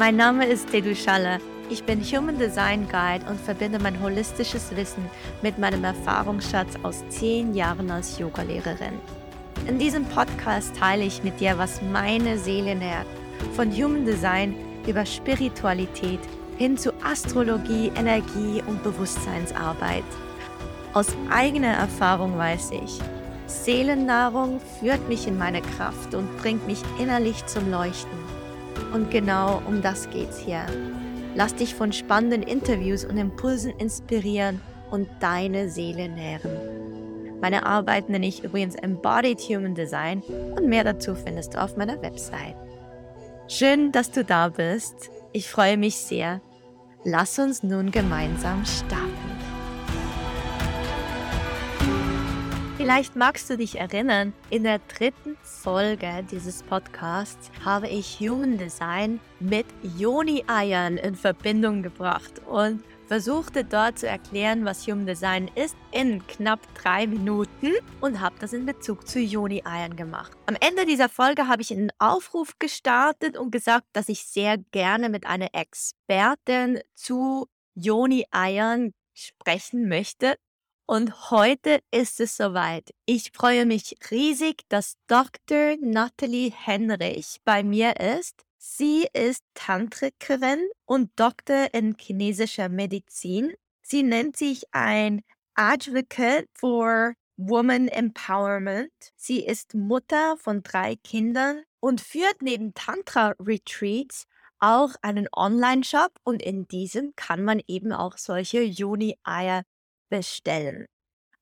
Mein Name ist Dedu Schaller. Ich bin Human Design Guide und verbinde mein holistisches Wissen mit meinem Erfahrungsschatz aus zehn Jahren als Yogalehrerin. In diesem Podcast teile ich mit dir, was meine Seele nährt. Von Human Design über Spiritualität hin zu Astrologie, Energie und Bewusstseinsarbeit. Aus eigener Erfahrung weiß ich, Seelennahrung führt mich in meine Kraft und bringt mich innerlich zum Leuchten. Und genau um das geht's hier. Lass dich von spannenden Interviews und Impulsen inspirieren und deine Seele nähren. Meine Arbeit nenne ich übrigens Embodied Human Design und mehr dazu findest du auf meiner Website. Schön, dass du da bist. Ich freue mich sehr. Lass uns nun gemeinsam starten. Vielleicht magst du dich erinnern, in der dritten Folge dieses Podcasts habe ich Human Design mit Joni-Eiern in Verbindung gebracht und versuchte dort zu erklären, was Human Design ist, in knapp drei Minuten und habe das in Bezug zu Joni-Eiern gemacht. Am Ende dieser Folge habe ich einen Aufruf gestartet und gesagt, dass ich sehr gerne mit einer Expertin zu Joni-Eiern sprechen möchte. Und heute ist es soweit. Ich freue mich riesig, dass Dr. Natalie Henrich bei mir ist. Sie ist Tantrikerin und Doktor in chinesischer Medizin. Sie nennt sich ein Advocate for Woman Empowerment. Sie ist Mutter von drei Kindern und führt neben Tantra Retreats auch einen Online-Shop und in diesem kann man eben auch solche Juni-Eier bestellen.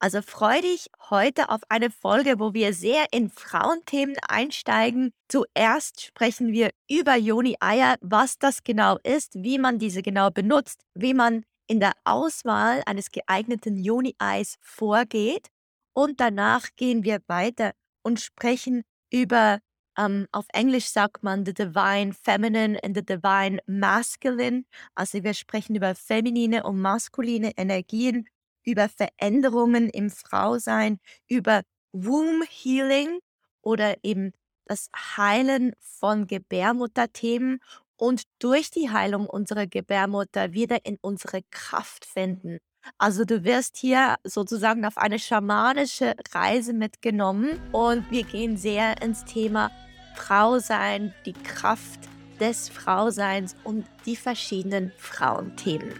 Also freu dich heute auf eine Folge, wo wir sehr in Frauenthemen einsteigen. Zuerst sprechen wir über Joni-Eier, was das genau ist, wie man diese genau benutzt, wie man in der Auswahl eines geeigneten Joni-Eis vorgeht. Und danach gehen wir weiter und sprechen über, ähm, auf Englisch sagt man the divine feminine and the divine masculine. Also wir sprechen über feminine und maskuline Energien über Veränderungen im Frausein, über Womb Healing oder eben das Heilen von Gebärmutterthemen und durch die Heilung unserer Gebärmutter wieder in unsere Kraft finden. Also du wirst hier sozusagen auf eine schamanische Reise mitgenommen und wir gehen sehr ins Thema Frausein, die Kraft des Frauseins und die verschiedenen Frauenthemen.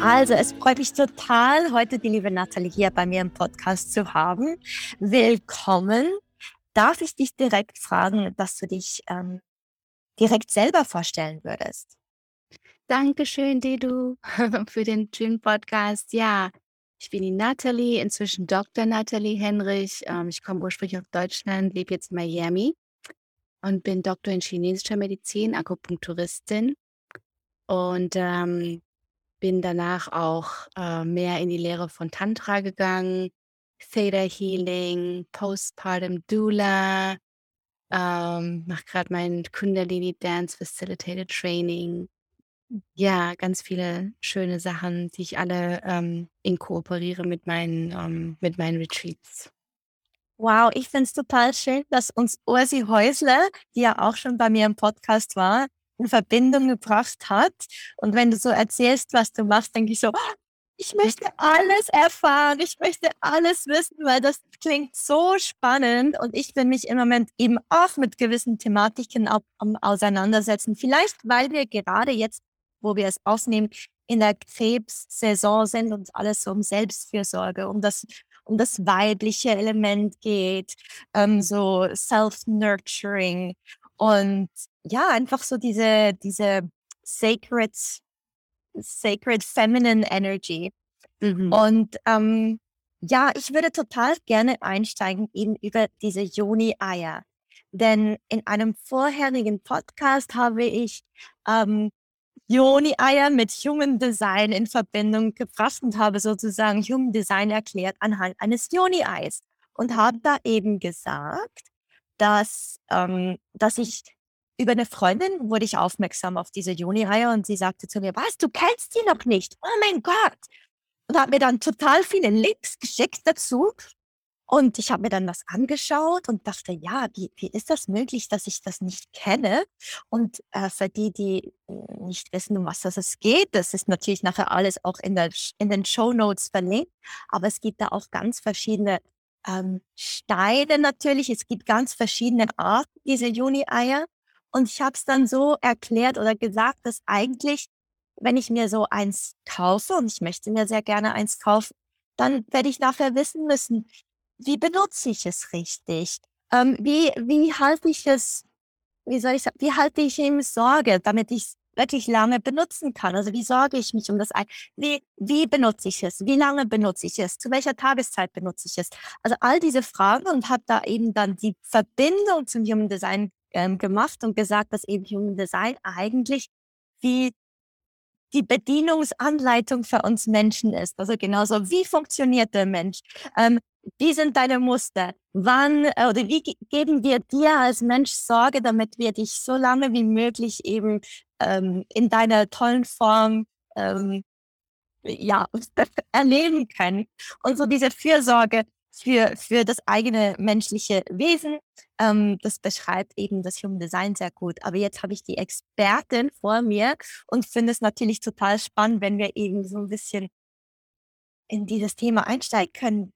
Also, es freut mich total, heute die liebe Nathalie hier bei mir im Podcast zu haben. Willkommen. Darf ich dich direkt fragen, dass du dich ähm, direkt selber vorstellen würdest? Dankeschön, Dedu, für den schönen Podcast. Ja, ich bin die Nathalie, inzwischen Dr. Nathalie Henrich. Ähm, ich komme ursprünglich aus Deutschland, lebe jetzt in Miami und bin Doktor in chinesischer Medizin, Akupunkturistin. Und ähm, bin danach auch äh, mehr in die Lehre von Tantra gegangen, Theta Healing, Postpartum Doula, ähm, mache gerade mein Kundalini Dance Facilitated Training. Ja, ganz viele schöne Sachen, die ich alle ähm, inkorporiere mit meinen, ähm, mit meinen Retreats. Wow, ich finde es total schön, dass uns Ursi Häusler, die ja auch schon bei mir im Podcast war, in Verbindung gebracht hat. Und wenn du so erzählst, was du machst, denke ich so, ich möchte alles erfahren, ich möchte alles wissen, weil das klingt so spannend und ich will mich im Moment eben auch mit gewissen Thematiken auch, um, auseinandersetzen. Vielleicht, weil wir gerade jetzt, wo wir es aufnehmen, in der Krebssaison sind und alles so um Selbstfürsorge, um das, um das weibliche Element geht, ähm, so Self-Nurturing und ja, einfach so diese, diese sacred, sacred feminine Energy. Mhm. Und ähm, ja, ich würde total gerne einsteigen eben über diese Joni-Eier. Denn in einem vorherigen Podcast habe ich ähm, Joni-Eier mit Human Design in Verbindung gebracht und habe sozusagen Human Design erklärt anhand eines Joni-Eis. Und habe da eben gesagt, dass, ähm, dass ich über eine Freundin wurde ich aufmerksam auf diese Juni-Reihe und sie sagte zu mir, was, du kennst die noch nicht? Oh mein Gott! Und hat mir dann total viele Links geschickt dazu. Und ich habe mir dann das angeschaut und dachte, ja, wie, wie ist das möglich, dass ich das nicht kenne? Und äh, für die, die nicht wissen, um was es geht, das ist natürlich nachher alles auch in, der, in den Show Notes verlinkt. Aber es gibt da auch ganz verschiedene ähm, Steine natürlich. Es gibt ganz verschiedene Arten, diese Juni-Eier. Und ich habe es dann so erklärt oder gesagt, dass eigentlich, wenn ich mir so eins kaufe, und ich möchte mir sehr gerne eins kaufen, dann werde ich nachher wissen müssen, wie benutze ich es richtig? Ähm, wie, wie halte ich es, wie soll ich sagen, wie halte ich ihm Sorge, damit ich es wirklich lange benutzen kann? Also wie sorge ich mich um das? Wie, wie benutze ich es? Wie lange benutze ich es? Zu welcher Tageszeit benutze ich es? Also all diese Fragen und habe da eben dann die Verbindung zum Human Design ähm, gemacht und gesagt, dass eben Human Design eigentlich wie die Bedienungsanleitung für uns Menschen ist. Also genauso, wie funktioniert der Mensch? Ähm, wie sind deine Muster? Wann äh, oder wie geben wir dir als Mensch Sorge, damit wir dich so lange wie möglich eben ähm, in deiner tollen Form ähm, ja, erleben können? Und so diese Fürsorge für, für das eigene menschliche Wesen, ähm, das beschreibt eben das Human Design sehr gut. Aber jetzt habe ich die Expertin vor mir und finde es natürlich total spannend, wenn wir eben so ein bisschen in dieses Thema einsteigen können.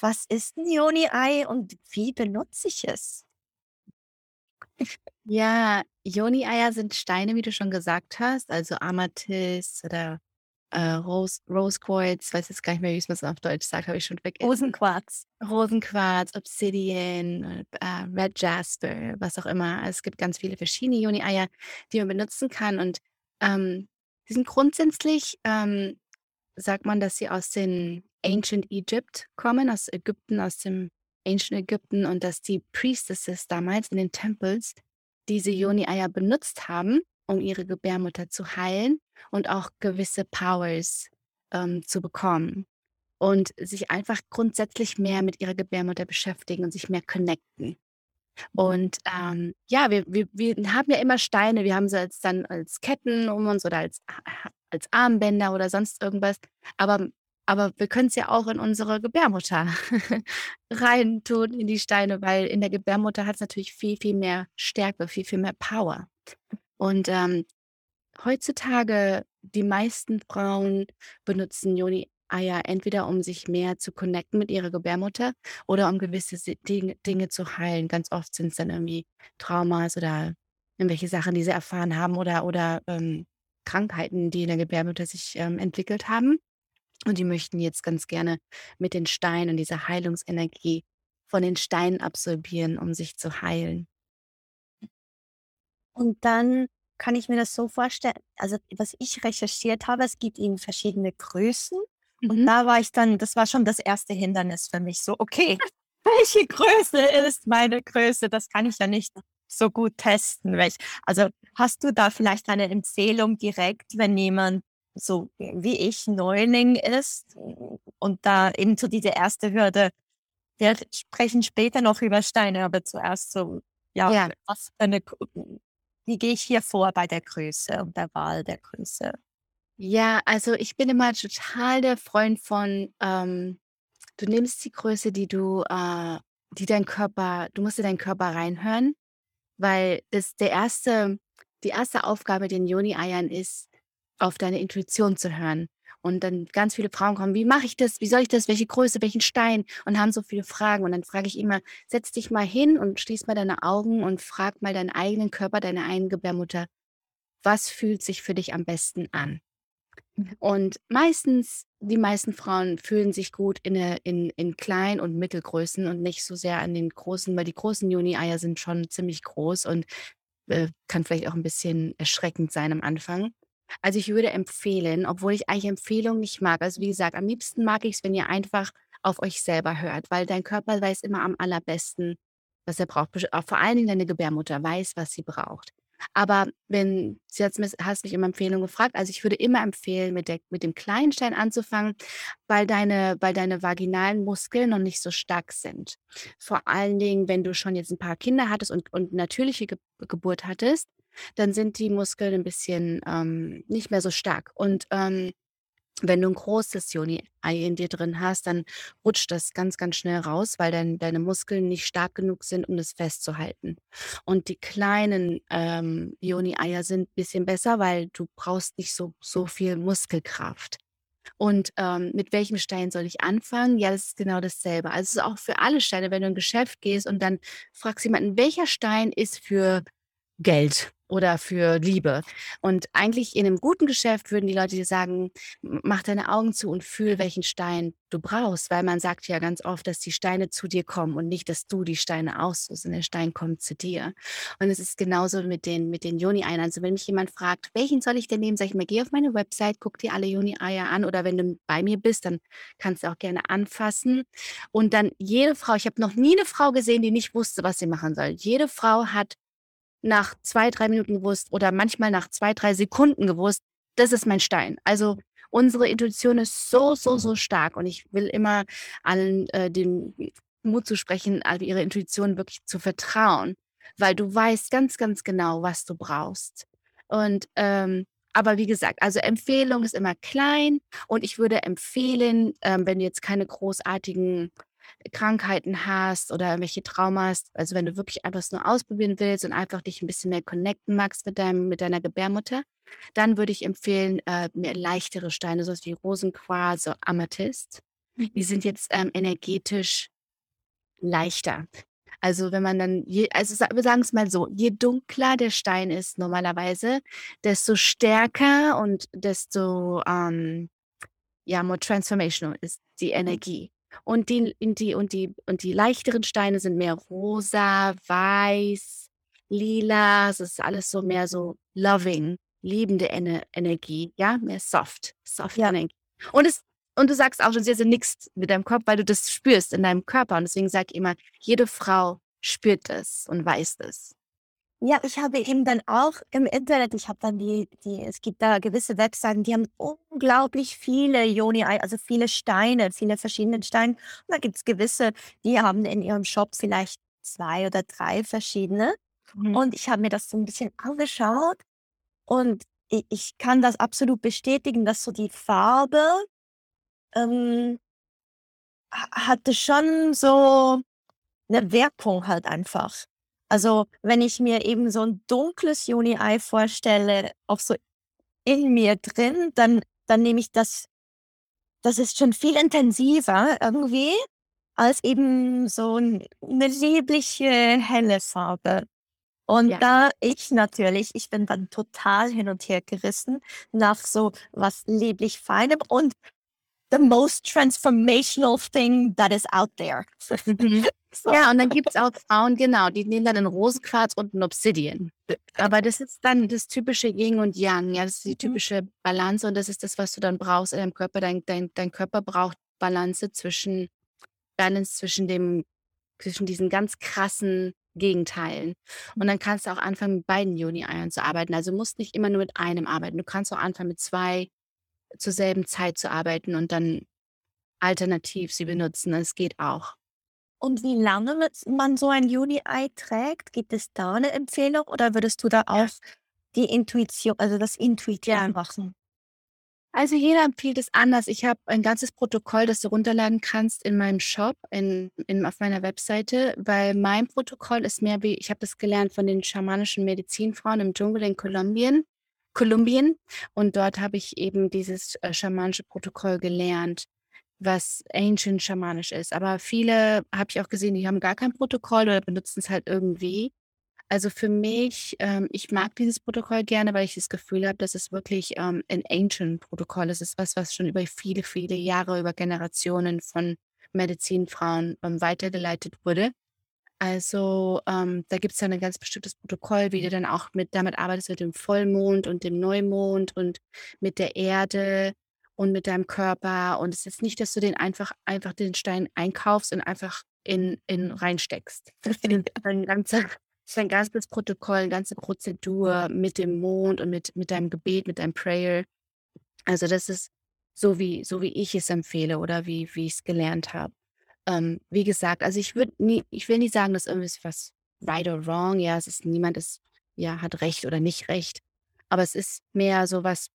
Was ist ein Yoni-Ei und wie benutze ich es? Ja, Yoni-Eier sind Steine, wie du schon gesagt hast, also Amethyst oder äh, Rose, Rose Quartz, weiß jetzt gar nicht mehr, wie es man auf Deutsch sagt, habe ich schon vergessen. Rosenquarz. Rosenquarz, Obsidian, äh, Red Jasper, was auch immer. Es gibt ganz viele verschiedene Joni-Eier, die man benutzen kann. Und ähm, die sind grundsätzlich, ähm, sagt man, dass sie aus den Ancient Egypt kommen, aus Ägypten, aus dem Ancient Ägypten und dass die Priestesses damals in den Tempels diese Joni-Eier benutzt haben, um ihre Gebärmutter zu heilen und auch gewisse Powers ähm, zu bekommen und sich einfach grundsätzlich mehr mit ihrer Gebärmutter beschäftigen und sich mehr connecten. Und ähm, ja, wir, wir, wir haben ja immer Steine, wir haben sie als dann als Ketten um uns oder als, als Armbänder oder sonst irgendwas. Aber, aber wir können es ja auch in unsere Gebärmutter reintun, in die Steine, weil in der Gebärmutter hat es natürlich viel, viel mehr Stärke, viel, viel mehr Power. Und ähm, heutzutage, die meisten Frauen benutzen Yoni-Eier entweder, um sich mehr zu connecten mit ihrer Gebärmutter oder um gewisse Dinge zu heilen. Ganz oft sind es dann irgendwie Traumas oder irgendwelche Sachen, die sie erfahren haben oder oder, ähm, Krankheiten, die in der Gebärmutter sich, ähm, entwickelt haben. Und die möchten jetzt ganz gerne mit den Steinen diese Heilungsenergie von den Steinen absorbieren, um sich zu heilen. Und dann kann ich mir das so vorstellen, also was ich recherchiert habe, es gibt eben verschiedene Größen. Und Mhm. da war ich dann, das war schon das erste Hindernis für mich. So, okay, welche Größe ist meine Größe? Das kann ich ja nicht so gut testen. Welch, also hast du da vielleicht eine Empfehlung direkt, wenn jemand so wie ich Neuling ist und da eben so diese erste Hürde, wir sprechen später noch über Steine, aber zuerst so, ja, Ja. was für eine wie gehe ich hier vor bei der Größe und der Wahl der Größe? Ja, also ich bin immer total der Freund von, ähm, du nimmst die Größe, die du, äh, die dein Körper, du musst in deinen Körper reinhören, weil das der erste, die erste Aufgabe den Joni-Eiern ist, auf deine Intuition zu hören. Und dann ganz viele Frauen kommen, wie mache ich das? Wie soll ich das? Welche Größe, welchen Stein? Und haben so viele Fragen. Und dann frage ich immer, setz dich mal hin und schließ mal deine Augen und frag mal deinen eigenen Körper, deine eigene Gebärmutter, was fühlt sich für dich am besten an? Mhm. Und meistens, die meisten Frauen fühlen sich gut in, in, in Klein- und Mittelgrößen und nicht so sehr an den großen, weil die großen Juni-Eier sind schon ziemlich groß und äh, kann vielleicht auch ein bisschen erschreckend sein am Anfang. Also ich würde empfehlen, obwohl ich eigentlich Empfehlungen nicht mag. Also wie gesagt, am liebsten mag ich es, wenn ihr einfach auf euch selber hört, weil dein Körper weiß immer am allerbesten, was er braucht. Vor allen Dingen deine Gebärmutter weiß, was sie braucht. Aber wenn, sie mis- hast mich um Empfehlung gefragt, also ich würde immer empfehlen, mit, der, mit dem kleinen Stein anzufangen, weil deine, weil deine vaginalen Muskeln noch nicht so stark sind. Vor allen Dingen, wenn du schon jetzt ein paar Kinder hattest und, und natürliche Ge Geburt hattest, dann sind die Muskeln ein bisschen ähm, nicht mehr so stark. Und ähm, Wenn du 'n großes Yoni-Ei in dir drin hast, dann rutscht das ganz, ganz schnell raus, weil dein deine Muskeln nicht stark genug sind, um das festzuhalten. Und die kleinen, ähm, Yoni-Eier sind bisschen besser, weil du brauchst nicht so so viel Muskelkraft. Und, ähm, mit welchem Stein soll ich anfangen? Ja, das ist genau dasselbe. Also, es ist auch für alle Steine, wenn du in 'n Geschäft gehst und dann fragst jemanden: „Welcher Stein ist für Geld oder für Liebe?“ Und eigentlich in 'nem guten Geschäft würden die Leute dir sagen: „M mach deine Augen zu und fühl, welchen Stein du brauchst“, weil man sagt ja ganz oft, dass die Steine zu dir kommen und nicht, dass du die Steine aussuchst und der Stein kommt zu dir. Und es ist genauso mit den mit den Yoni-Eiern. Also, wenn mich jemand fragt: „Welchen soll ich denn nehmen?“ Sage ich immer: „Geh auf meine Website, guck dir alle Yoni-Eier an“ oder wenn du bei mir bist, dann kannst du auch gerne anfassen. Und dann jede Frau ich habe noch nie 'ne Frau gesehen, die nicht wusste, was sie machen soll. Jede Frau hat nach 2, 3 Minuten gewusst oder manchmal nach 2, 3 Sekunden gewusst: „Das ist mein Stein.“ Also, unsere Intuition ist so, so, so stark und ich will immer allen, äh, den Mut zusprechen, auf ihre Intuition wirklich zu vertrauen, weil du weißt ganz, ganz genau, was du brauchst. Und, ähm aber wie gesagt, also, Empfehlung ist immer klein und ich würde empfehlen, ähm, wenn du jetzt keine großartigen Krankheiten hast oder irgendwelche Traumas also, wenn du wirklich einfach es nur ausprobieren willst und einfach dich 'n bisschen mehr connecten magst mit deinem mit deiner Gebärmutter, dann würde ich empfehlen, äh, mehr leichtere Steine, so was wie Rosenquarz, so Amethyst. Die Mhm. sind jetzt, ähm, energetisch leichter. Also, wenn man dann je also, wir sagen's mal so, je dunkler der Stein ist normalerweise, desto stärker und desto, ähm, ja, more transformational ist die Mhm. Energie. Und die und die und die und die leichteren Steine sind mehr rosa, weiß, lila. Es ist alles so mehr so loving, liebende Ener Energie, ja, mehr soft, soft Ja. Energie. Und es und du sagst auch schon, sie sie nickst mit deinem Kopf, weil du das spürst in deinem Körper. Und deswegen sage ich immer, jede Frau spürt das und weiß das. Ja, ich habe eben dann auch im Internet ich habe dann die die es gibt da gewisse Webseiten, die haben unglaublich viele Yoni-Ei also, viele Steine, viele verschiedene Steine. Und da gibt's gewisse, die haben in ihrem Shop vielleicht 2 oder 3 verschiedene. Mhm. Und ich habe mir das so 'n bisschen angeschaut und i ich kann das absolut bestätigen, dass so die Farbe, ähm ha hatte schon so 'ne Wirkung halt einfach. Also, wenn ich mir eben so 'n dunkles Yoni-Ei vorstelle, auch so in mir drin, dann dann nehme ich das das ist schon viel intensiver irgendwie als eben so 'n 'ne liebliche, helle Farbe. Und Ja. da ich natürlich ich bin dann total hin und her gerissen nach so was lieblich Feinem und the most transformational thing that is out there. Ja, und dann gibt's auch Frauen, genau, die nehmen dann 'nen Rosenquarz und 'n Obsidian. Aber das ist dann das typische Yin und Yang, ja, das ist die Mhm. typische Balance und das ist das, was du dann brauchst in deinem Körper. Dein dein dein Körper braucht Balance zwischen Balance zwischen dem zwischen diesen ganz krassen Gegenteilen. Und dann kannst du auch anfangen, mit beiden Yoni-Eiern zu arbeiten. Also, musst nicht immer nur mit einem arbeiten. Du kannst auch anfangen, mit 2 zur selben Zeit zu arbeiten und dann alternativ sie benutzen. Es geht auch. Und wie lange mit man so ein Yoni-Ei trägt? Gibt es da 'ne Empfehlung oder würdest du da auch die Intuitio also, das intuitiv Ja. machen? Also, jeder empfiehlt es anders. Ich habe ein ganzes Protokoll, das du runterladen kannst in meinem Shop, in in auf meiner Webseite, weil mein Protokoll ist mehr wie ich habe das gelernt von den schamanischen Medizinfrauen im Dschungel in Kolumbien Kolumbien. Und dort habe ich eben dieses, äh, schamanische Protokoll gelernt, was ancient schamanisch ist. Aber viele habe ich auch gesehen, die haben gar kein Protokoll oder benutzen's halt irgendwie. Also, für mich ähm, ich mag dieses Protokoll gerne, weil ich das Gefühl habe, dass es wirklich, ähm, 'n ancient Protokoll ist. Es ist was, was schon über viele, viele Jahre, über Generationen von Medizinfrauen, ähm, weitergeleitet wurde. Also, ähm, da gibt's ja 'ne ganz bestimmtes Protokoll, wie du dann auch mit damit arbeitest mit dem Vollmond und dem Neumond und mit der Erde und mit deinem Körper. Und es ist nicht, dass du den einfach einfach den Stein einkaufst und einfach in in reinsteckst. Ein ganzer ist ein ganzes Protokoll, 'ne ganze Prozedur mit dem Mond und mit mit deinem Gebet, mit deinem Prayer. Also, das ist so, wie so wie ich es empfehle oder wie wie ich's gelernt habe. Ähm, wie gesagt, also, ich würde nie ich will nie sagen, dass irgendwie ist was right or wrong. Ja, es ist niemand ist ja, hat Recht oder nicht Recht. Aber es ist mehr so was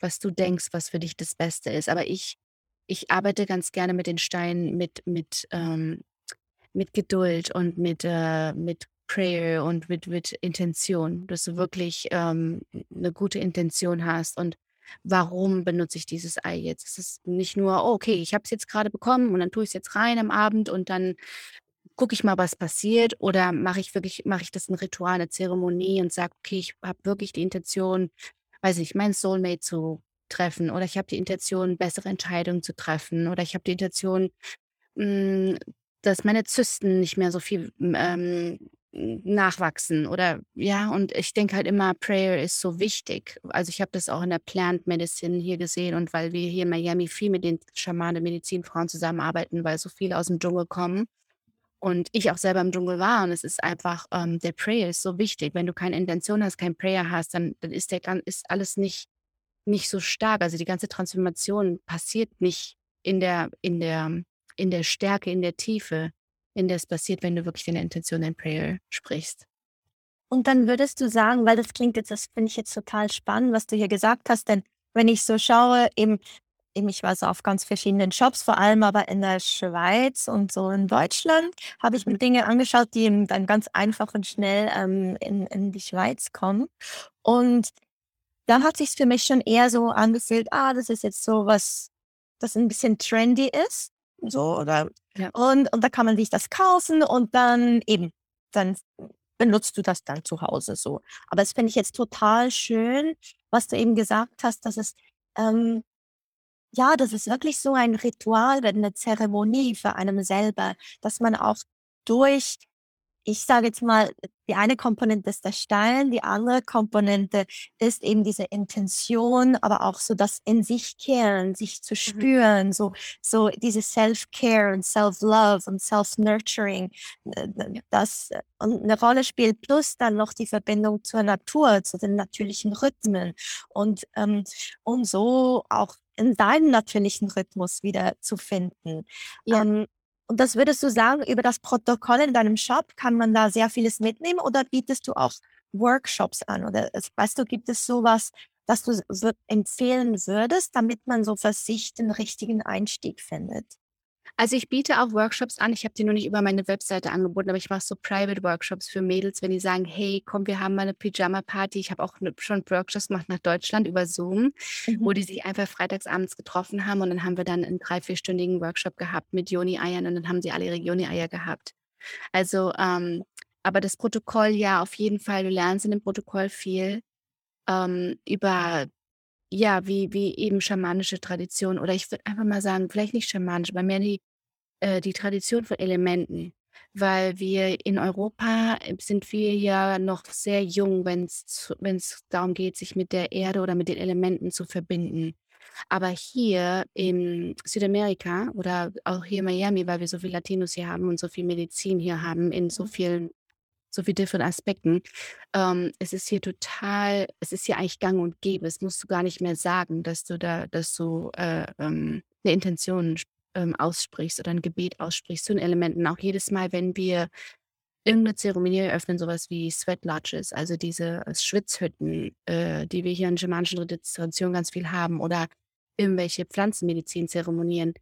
was du denkst, was für dich das Beste ist. Aber ich ich arbeite ganz gerne mit den Steinen mit mit, ähm mit Geduld und mit, äh mit Prayer und mit mit Intention, dass du wirklich, ähm, 'ne gute Intention hast und warum benutze ich dieses Ei jetzt? Es ist nicht nur: „Oh, okay, ich habe es jetzt grade bekommen und dann tue ich's jetzt rein am Abend und dann gucke ich mal, was passiert.“ Oder mache ich wirklich mache ich das 'n Ritual, 'ne Zeremonie und sage: „Okay, ich habe wirklich die Intention, weiß nicht, meinen Soulmate zu treffen oder ich habe die Intention, bessere Entscheidungen zu treffen oder ich habe die Intention, hm, dass meine Zysten nicht mehr so viel, hm, ähm, nachwachsen“ oder ja, und ich denke halt immer, Prayer ist so wichtig. Also, ich habe das auch in der Plant Medicine hier gesehen und weil wir hier in Miami viel mit den Schamanen, Medizinfrauen zusammenarbeiten, weil so viele aus'm Dschungel kommen und ich auch selber im Dschungel war und es ist einfach, ähm der Prayer ist so wichtig. Wenn du keine Intention hast, kein Prayer hast, dann dann ist der ist alles nicht nicht so stark. Also, die ganze Transformation passiert nicht in der in der in der Stärke, in der Tiefe, in der es passiert, wenn du wirklich deine Intention in Prayer sprichst. Und dann würdest du sagen weil das klingt jetzt das finde ich jetzt total spannend, was du hier gesagt hast, denn wenn ich so schaue, eben eben ich war so auf ganz verschiedenen Jobs, vor allem aber in der Schweiz und so in Deutschland habe ich mir Mhm. Dinge angeschaut, die eben dann ganz einfach und schnell, ähm, in in die Schweiz kommen. Und da hat sich's für mich schon eher so angefühlt: „Ah, das ist jetzt so was, das 'n bisschen trendy ist“, so oder Ja. und und da kann man sich das kaufen und dann eben, dann benutzt du das dann zu Hause so. Aber das finde ich jetzt total schön, was du eben gesagt hast, dass es, ähm ja, dass es wirklich so ein Ritual wird, 'ne Zeremonie für einen selber, dass man auch durch ich sage jetzt mal, die eine Komponente ist der Stein, die andere Komponente ist eben diese Intention, aber auch so das in sich kehren, sich zu Mhm. spüren, so so dieses Self-Care und Self-Love und Self-Nurturing, äh, Ja. das und 'ne Rolle spielt, plus dann noch die Verbindung zur Natur, zu den natürlichen Rhythmen und, ähm um so auch in deinen natürlichen Rhythmus wiederzufinden. Ja. Ähm, und das würdest du sagen, über das Protokoll in deinem Shop kann man da sehr vieles mitnehmen oder bietest du auch Workshops an? Oder weißt du, gibt es so was, das du empfehlen würdest, damit man so für sich den richtigen Einstieg findet? Also, ich biete auch Workshops an. Ich habe die nur nicht über meine Webseite angeboten, aber ich mache so Private Workshops für Mädels, wenn die sagen: „Hey, komm, wir haben mal 'ne Pyjama-Party.“ Ich habe auch 'ne schon Workshops gemacht nach Deutschland über Zoom, Mhm. wo die sich einfach freitags abends getroffen haben und dann haben wir dann 'n 3 vierstündigen Workshop gehabt mit Yoni-Eiern und dann haben sie alle ihre Yoni-Eier gehabt. Also, ähm aber das Protokoll, ja, auf jeden Fall, du lernst in dem Protokoll viel, ähm, über ja, wie wie eben schamanische Tradition oder ich würde einfach mal sagen, vielleicht nicht schamanisch, aber mehr die äh, die Tradition von Elementen, weil wir in Europa, äh, sind wir ja noch sehr jung, wenn's zu wenn's darum geht, sich mit der Erde oder mit den Elementen zu verbinden. Aber hier in Südamerika oder auch hier in Miami, weil wir so viel Latinos hier haben und so viel Medizin hier haben in so Mhm. vielen so viel different Aspekten, ähm, es ist hier total es ist hier eigentlich gang und gäbe. Das musst du gar nicht mehr sagen, dass du da dass du, äh, ähm, 'ne Intention ähm, aussprichst oder 'n Gebet aussprichst zu den Elementen. Auch jedes Mal, wenn wir irgend 'ne Zeremonie eröffnen, so was wie Sweat Lodges, also diese Schwitzhütten, äh, die wir hier in schamanischen Traditionen ganz viel haben oder irgendwelche Pflanzenmedizin-Zeremonien,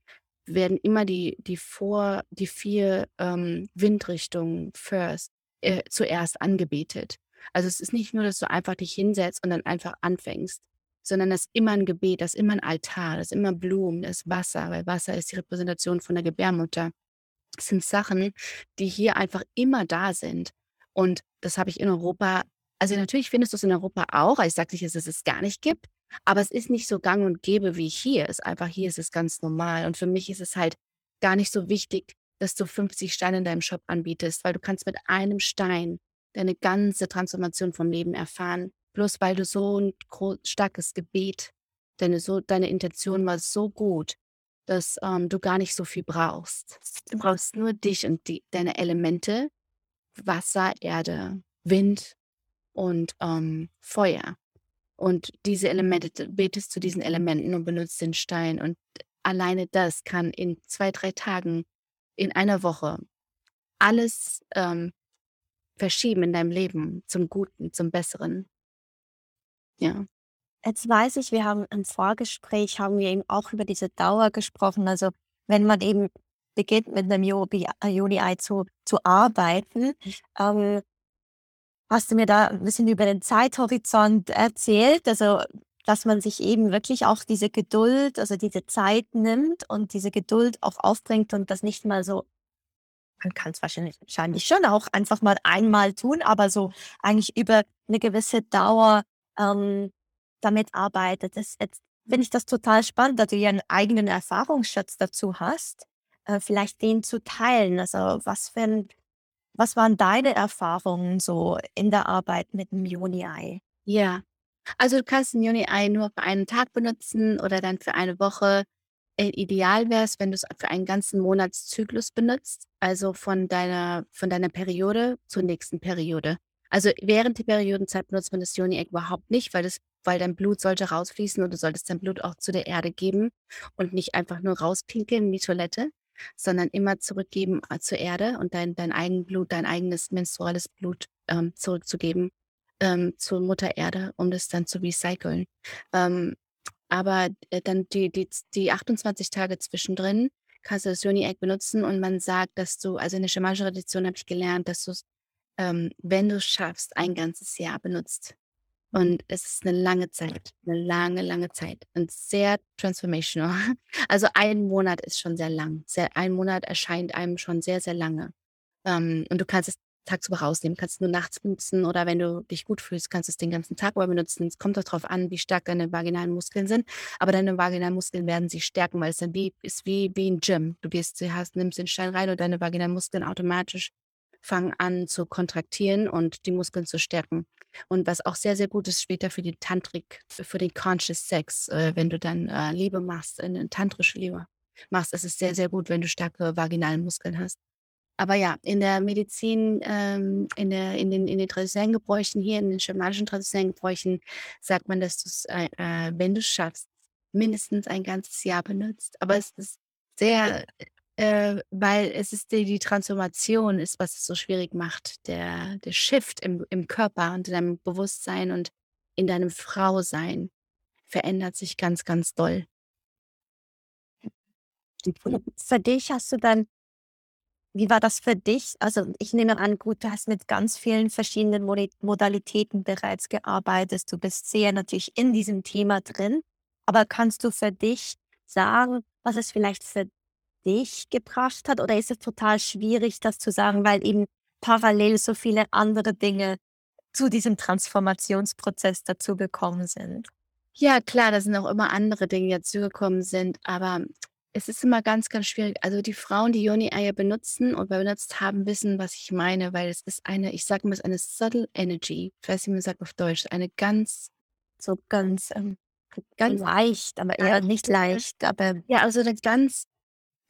werden immer die die vor die 4, ähm, Windrichtungen first äh, zuerst angebetet. Also, es ist nicht nur, dass du einfach dich hinsetzt und dann einfach anfängst, sondern da ist immer 'n Gebet, da ist immer 'n Altar, da ist immer Blumen, da ist Wasser, weil Wasser ist die Repräsentation von der Gebärmutter. Das sind Sachen, die hier einfach immer da sind und das habe ich in Europa also, natürlich findest du's in Europa auch. Ich sage nicht, dass es es gar nicht gibt, aber es ist nicht so gang und gäbe wie hier. Ist einfach hier ist es ganz normal und für mich ist es halt gar nicht so wichtig, dass du 50 Steine in deinem Shop anbietest, weil du kannst mit einem Stein deine ganze Transformation vom Leben erfahren, bloß weil du so 'n gro starkes Gebet deine so deine Intention war so gut, dass, ähm, du gar nicht so viel brauchst. Du brauchst nur dich und die deine Elemente, Wasser, Erde, Wind und, ähm, Feuer. Und diese Elemente d betest zu diesen Elementen und benutzt den Stein und alleine das kann in 2, 3 Tagen, in einer Woche alles, ähm, verschieben in deinem Leben zum Guten, zum Besseren. Ja. Jetzt weiß ich, wir haben im Vorgespräch haben wir eben auch über diese Dauer gesprochen. Also, wenn man eben beginnt, mit 'nem Yobi äh, zu zu arbeiten, ähm hast du mir da 'n bisschen über den Zeithorizont erzählt, also, dass man sich eben wirklich auch diese Geduld also, diese Zeit nimmt und diese Geduld auch aufbringt und das nicht mal so man kann's wahrscheinlich wahrscheinlich schon auch einfach mal einmal tun, aber so eigentlich über 'ne gewisse Dauer, ähm, damit arbeitet. Das jetzt finde ich das total spannend, da du ja 'n eigenen Erfahrungsschatz dazu hast, äh, vielleicht den zu teilen. Also, was für was waren deine Erfahrungen so in der Arbeit mit 'm Yoni-Ei? Ja. Also, du kannst 'n Yoni-Ei nur für einen Tag benutzen oder dann für eine Woche. Äh, ideal wär's, wenn du's für einen ganzen Monatszyklus benutzt, also von deiner von deiner Periode zur nächsten Periode. Also, während der Periodenzeit benutzt man das Yoni-Ei überhaupt nicht, weil das weil dein Blut sollte rausfließen und du solltest dein Blut auch zu der Erde geben und nicht einfach nur rauspinkeln in die Toilette, sondern immer zurückgeben, äh, zur Erde und dein dein Eigenblut, dein eigenes menstruelles Blut, ähm, zurückzugeben, ähm, zur Mutter Erde, um das dann zu recyceln. Ähm, aber, äh, dann die die die 28 Tage zwischendrin kannst du das Yoni-Ei benutzen und man sagt, dass du also in der schamanischen Tradition habe ich gelernt, dass du's, ähm, wenn du's schaffst, ein ganzes Jahr benutzt. Und es ist 'ne lange Zeit, 'ne lange, lange Zeit und sehr transformational. Also, ein Monat ist schon sehr lang. Sehr ein Monat erscheint einem schon sehr, sehr lange. Ähm, und du kannst es tagsüber rausnehmen, kannst nur nachts benutzen oder wenn du dich gut fühlst, kannst du's den ganzen Tag über benutzen. Es kommt drauf an, wie stark deine vaginalen Muskeln sind, aber deine vaginalen Muskeln werden sich stärken, weil es dann wie ist wie wie 'n Gym. Du gehst du hast nimmst den Stein rein und deine vaginalen Muskeln automatisch fangen an zu kontraktieren und die Muskeln zu stärken. Und was auch sehr, sehr gut ist später für die Tantrik für den Conscious Sex, äh, wenn du dann, äh, Liebe machst, eine tantrische Liebe machst, ist es sehr, sehr gut, wenn du starke vaginale Muskeln hast. Aber ja, in der Medizin, ähm, in der in den in den traditionellen Gebräuchen hier, in den schamanischen traditionellen Gebräuchen sagt man, dass du's, äh, äh, wenn du's schaffst, mindestens ein ganzes Jahr benutzt. Aber es ist sehr äh, weil es ist die die Transformation ist, was es so schwierig macht. Der der Shift im im Körper und in deinem Bewusstsein und in deinem Frausein verändert sich ganz, ganz doll. Für dich hast du dann wie war das für dich? Also, ich nehme an, gut, du hast mit ganz vielen verschiedenen Modalitäten bereits gearbeitet. Du bist sehr natürlich in diesem Thema drin. Aber kannst du für dich sagen, was es vielleicht für dich gebracht hat? Oder ist es total schwierig, das zu sagen, weil eben parallel so viele andere Dinge zu diesem Transformationsprozess dazugekommen sind? Ja klar, da sind auch immer andere Dinge, die dazugekommen sind, aber es ist immer ganz, ganz schwierig. Also, die Frauen, die Yoni-Eier benutzen und benutzt haben, wissen, was ich meine, weil es ist eine ich sage immer, es ist eine subtle energy. Ich weiß nicht, wie man sagt auf Deutsch, eine ganz So ganz, ähm, ganz leicht, aber eher nicht leicht, aber Ja, also 'ne ganz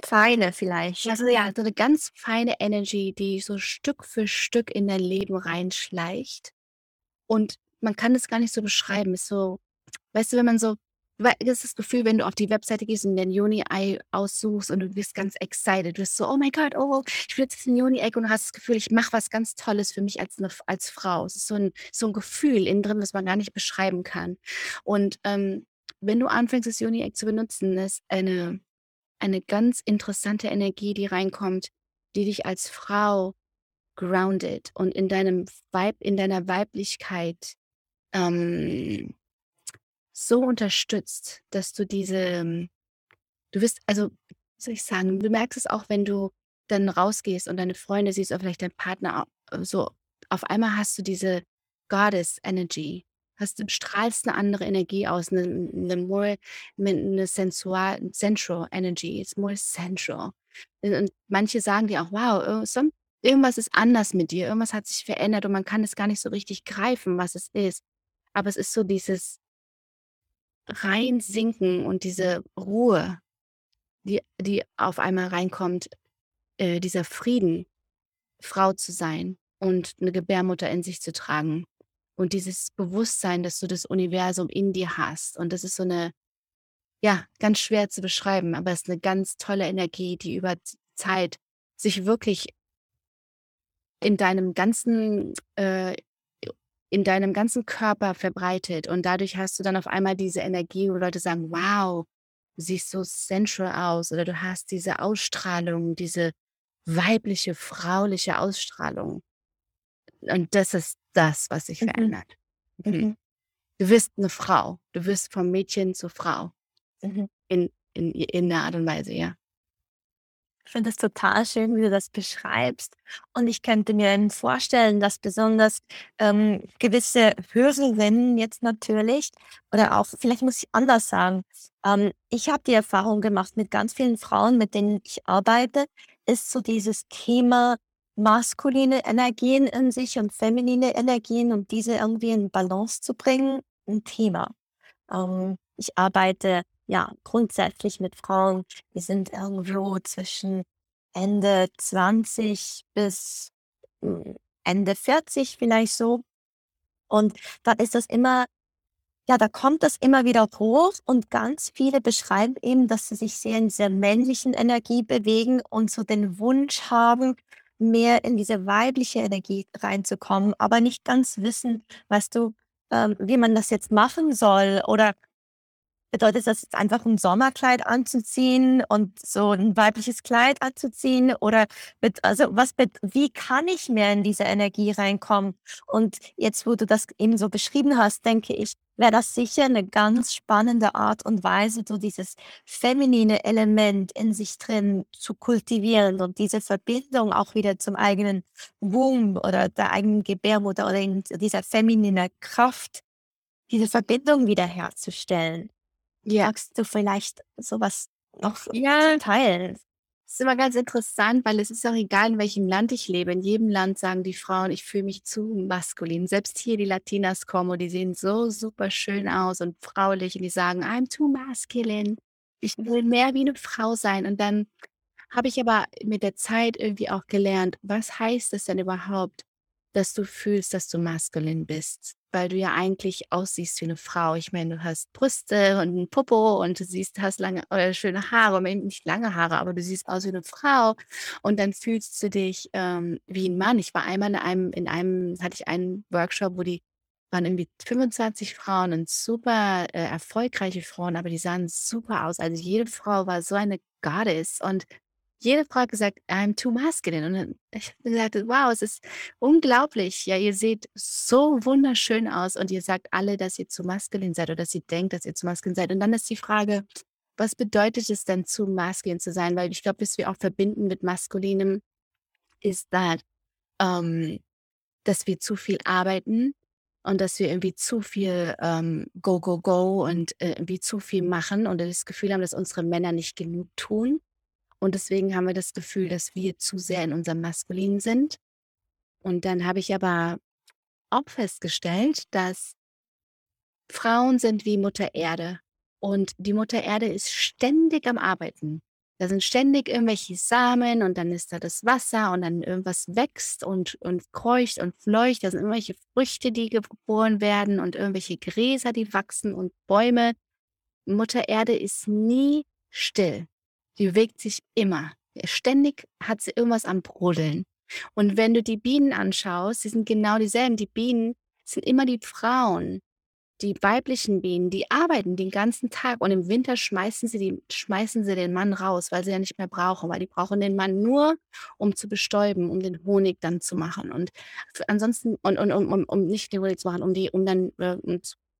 feine vielleicht. Also, ja, so 'ne ganz feine Energy, die so Stück für Stück in dein Leben reinschleicht. Und man kann das gar nicht so beschreiben. Ist so weißt du, wenn man so das ist das Gefühl, wenn du auf die Webseite gehst und dein Yoni-Ei aussuchst und du wirst ganz excited. Du bist so: „Oh my God, oh, ich will jetzt 'n Yoni-Ei“ und du hast das Gefühl, ich mache was ganz Tolles für mich als 'ne als Frau. Es ist so 'n so 'n Gefühl innen drin, das man gar nicht beschreiben kann. Und, ähm, wenn du anfängst, das Yoni-Ei zu benutzen, ist eine eine ganz interessante Energie, die reinkommt, die dich als Frau groundet und in deinem Weib in deiner Weiblichkeit, ähm, so unterstützt, dass du diese ähm, du wirst also, wie soll ich sagen, du merkst es auch, wenn du dann rausgehst und deine Freunde siehst oder vielleicht deinen Partner a so auf einmal hast du diese Goddess Energy. Hast du strahlst 'ne andere Energie aus, 'ne 'ne more mit 'ne sensual sensual energy. It's more sensual. Und und manche sagen dir auch: „Wow, äh, some irgendwas ist anders mit dir. Irgendwas hat sich verändert und man kann es gar nicht so richtig greifen, was es ist.“ Aber es ist so dieses Reinsinken und diese Ruhe, die die auf einmal reinkommt, äh, dieser Frieden, Frau zu sein und 'ne Gebärmutter in sich zu tragen. Und dieses Bewusstsein, dass du das Universum in dir hast. Und das ist so 'ne ja, ganz schwer zu beschreiben, aber es ist 'ne ganz tolle Energie, die über Zeit sich wirklich in deinem ganzen, äh, in deinem ganzen Körper verbreitet und dadurch hast du dann auf einmal diese Energie, wo Leute sagen: „Wow, du siehst so sensual aus“ oder du hast diese Ausstrahlung, diese weibliche, frauliche Ausstrahlung. Und das ist das, was sich Mhm. verändert. Mhm. Mhm. Du wirst eine Frau. Du wirst vom Mädchen zur Frau Mhm. in in in 'ner Art und Weise, ja. Ich finde es total schön, wie du das beschreibst. Und ich könnte mir eben vorstellen, dass besonders ähm, gewisse Hörerinnen jetzt natürlich, oder auch, vielleicht muss ich anders sagen, ähm, ich habe die Erfahrung gemacht mit ganz vielen Frauen, mit denen ich arbeite, ist so dieses Thema maskuline Energien in sich und feminine Energien und diese irgendwie in Balance zu bringen, ein Thema. Ähm, ich arbeite ja grundsätzlich mit Frauen, die sind irgendwo zwischen Ende 20 bis hm, Ende 40 vielleicht so. Und da ist das immer ja, da kommt das immer wieder hoch und ganz viele beschreiben eben, dass sie sich sehr in dieser männlichen Energie bewegen und so den Wunsch haben, mehr in diese weibliche Energie reinzukommen, aber nicht ganz wissen, weißt du, ähm, wie man das jetzt machen soll oder Bedeutet das jetzt einfach 'n Sommerkleid anzuziehen und so 'n weibliches Kleid anzuziehen oder bet also, was wie kann ich mehr in diese Energie reinkommen? Und jetzt, wo du das eben so beschrieben hast, denke ich, wäre das sicher 'ne ganz spannende Art und Weise, so dieses feminine Element in sich drin zu kultivieren und diese Verbindung auch wieder zum eigenen Womb oder der eigenen Gebärmutter oder in dieser feminine Kraft, diese Verbindung wiederherzustellen. Ja. Magst du vielleicht so was noch Ja. teilen? Ist immer ganz interessant, weil es ist auch egal, in welchem Land ich lebe. In jedem Land sagen die Frauen: „Ich fühle mich zu maskulin.“ Selbst hier die Latinas kommen und die sehen so super schön aus und fraulich und die sagen: „I'm too masculine. Ich will mehr wie 'ne Frau sein.“ Und dann habe ich aber mit der Zeit irgendwie auch gelernt, was heißt es denn überhaupt, dass du fühlst, dass du maskulin bist? Weil du ja eigentlich aussiehst wie 'ne Frau. Ich meine, du hast Brüste und 'n Popo und du siehst hast lange äh, schöne Haare, nicht lange Haare, aber du siehst aus wie 'ne Frau und dann fühlst du dich, ähm, wie 'n Mann. Ich war einmal in einem in einem hatte ich einen Workshop, wo die waren irgendwie 25 Frauen und super, äh, erfolgreiche Frauen, aber die sahen super aus. Also, jede Frau war so eine Goddess und jede Frau hat gesagt: „I'm too masculine.“ Und ich habe gesagt: „Wow, es ist unglaublich. Ja, ihr seht so wunderschön aus und ihr sagt alle, dass ihr zu maskulin seid oder dass ihr denkt, dass ihr zu maskulin seid.“ Und dann ist die Frage, was bedeutet es denn, zu maskulin zu sein? Weil ich glaube, was wir auch verbinden mit Maskulinem ist that, ähm, dass wir zu viel arbeiten und dass wir irgendwie zu viel, ähm, go, go, go und, äh, irgendwie zu viel machen und das Gefühl haben, dass unsere Männer nicht genug tun. Und deswegen haben wir das Gefühl, dass wir zu sehr in unserem Maskulin sind. Und dann habe ich aber auch festgestellt, dass Frauen sind wie Mutter Erde und die Mutter Erde ist ständig am Arbeiten. Da sind ständig irgendwelche Samen und dann ist da das Wasser und dann irgendwas wächst und und kreucht und fleucht. Da sind irgendwelche Früchte, die geboren werden und irgendwelche Gräser, die wachsen und Bäume. Mutter Erde ist nie still. Die bewegt sich immer. Ständig hat sie irgendwas am Brodeln. Und wenn du die Bienen anschaust, die sind genau dieselben. Die Bienen sind immer die Frauen, die weiblichen Bienen, die arbeiten den ganzen Tag und im Winter schmeißen sie die schmeißen sie den Mann raus, weil sie ja nicht mehr brauchen, weil die brauchen den Mann nur, um zu bestäuben, um den Honig dann zu machen und ansonsten und und um um um nicht den Honig zu machen, um die um dann, äh,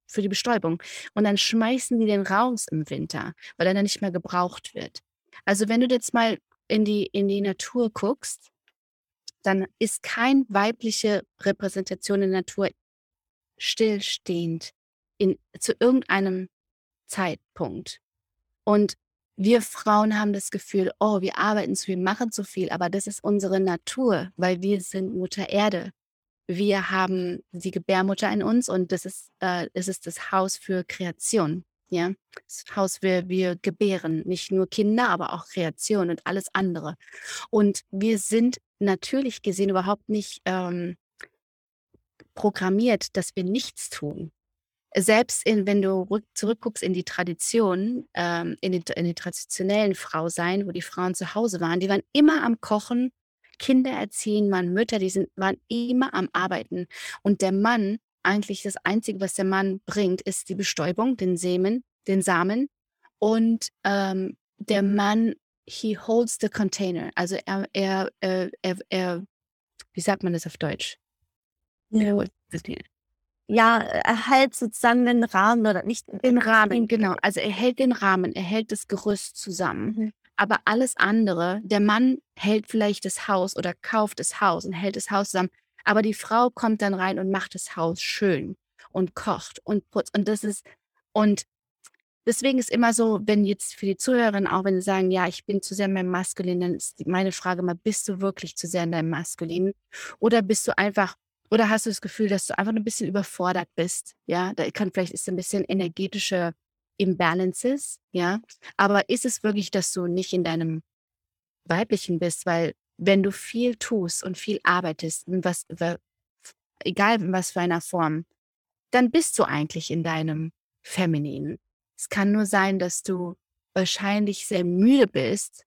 für die Bestäubung. Und dann schmeißen die den raus im Winter, weil er dann nicht mehr gebraucht wird. Also, wenn du jetzt mal in die in die Natur guckst, dann ist kein weibliche Repräsentation in der Natur stillstehend in zu irgendeinem Zeitpunkt. Und wir Frauen haben das Gefühl: „Oh, wir arbeiten zu viel, machen zu viel“, aber das ist unsere Natur, weil wir sind Mutter Erde. Wir haben die Gebärmutter in uns und das ist äh, es ist das Haus für Kreation, ja? Das Haus wir wir gebären nicht nur Kinder, aber auch Kreation und alles andere. Und wir sind natürlich gesehen überhaupt nicht, ähm programmiert, dass wir nichts tun. Selbst in wenn du rück zurückguckst in die Tradition, ähm, in die in die traditionellen Frausein, wo die Frauen zu Hause waren, die waren immer am Kochen, Kinder erziehen, waren Mütter, die sind waren immer am Arbeiten. Und der Mann eigentlich das Einzige, was der Mann bringt, ist die Bestäubung, den Samen, den Samen. Und ähm, der Mann, he holds the container. Also er, er, er, er, er wie sagt man das auf Deutsch? Ja. Ja, er hält sozusagen den Rahmen oder nicht den Rahmen, genau. Also er hält den Rahmen, er hält das Gerüst zusammen. Mhm. Aber alles andere, der Mann hält vielleicht das Haus oder kauft das Haus und hält das Haus zusammen. Aber die Frau kommt dann rein und macht das Haus schön und kocht und putzt. Und das ist, und deswegen ist immer so, wenn jetzt für die Zuhörerinnen auch, wenn sie sagen, ja, ich bin zu sehr in meinem Maskulin, dann ist meine Frage mal, bist du wirklich zu sehr in deinem Maskulin? Oder bist du einfach oder hast du das Gefühl, dass du einfach ein bisschen überfordert bist? Ja, da kann vielleicht ist ein bisschen energetische Imbalances, ja. Aber ist es wirklich, dass du nicht in deinem Weiblichen bist? Weil wenn du viel tust und viel arbeitest, was, egal in was für einer Form, dann bist du eigentlich in deinem Femininen. Es kann nur sein, dass du wahrscheinlich sehr müde bist,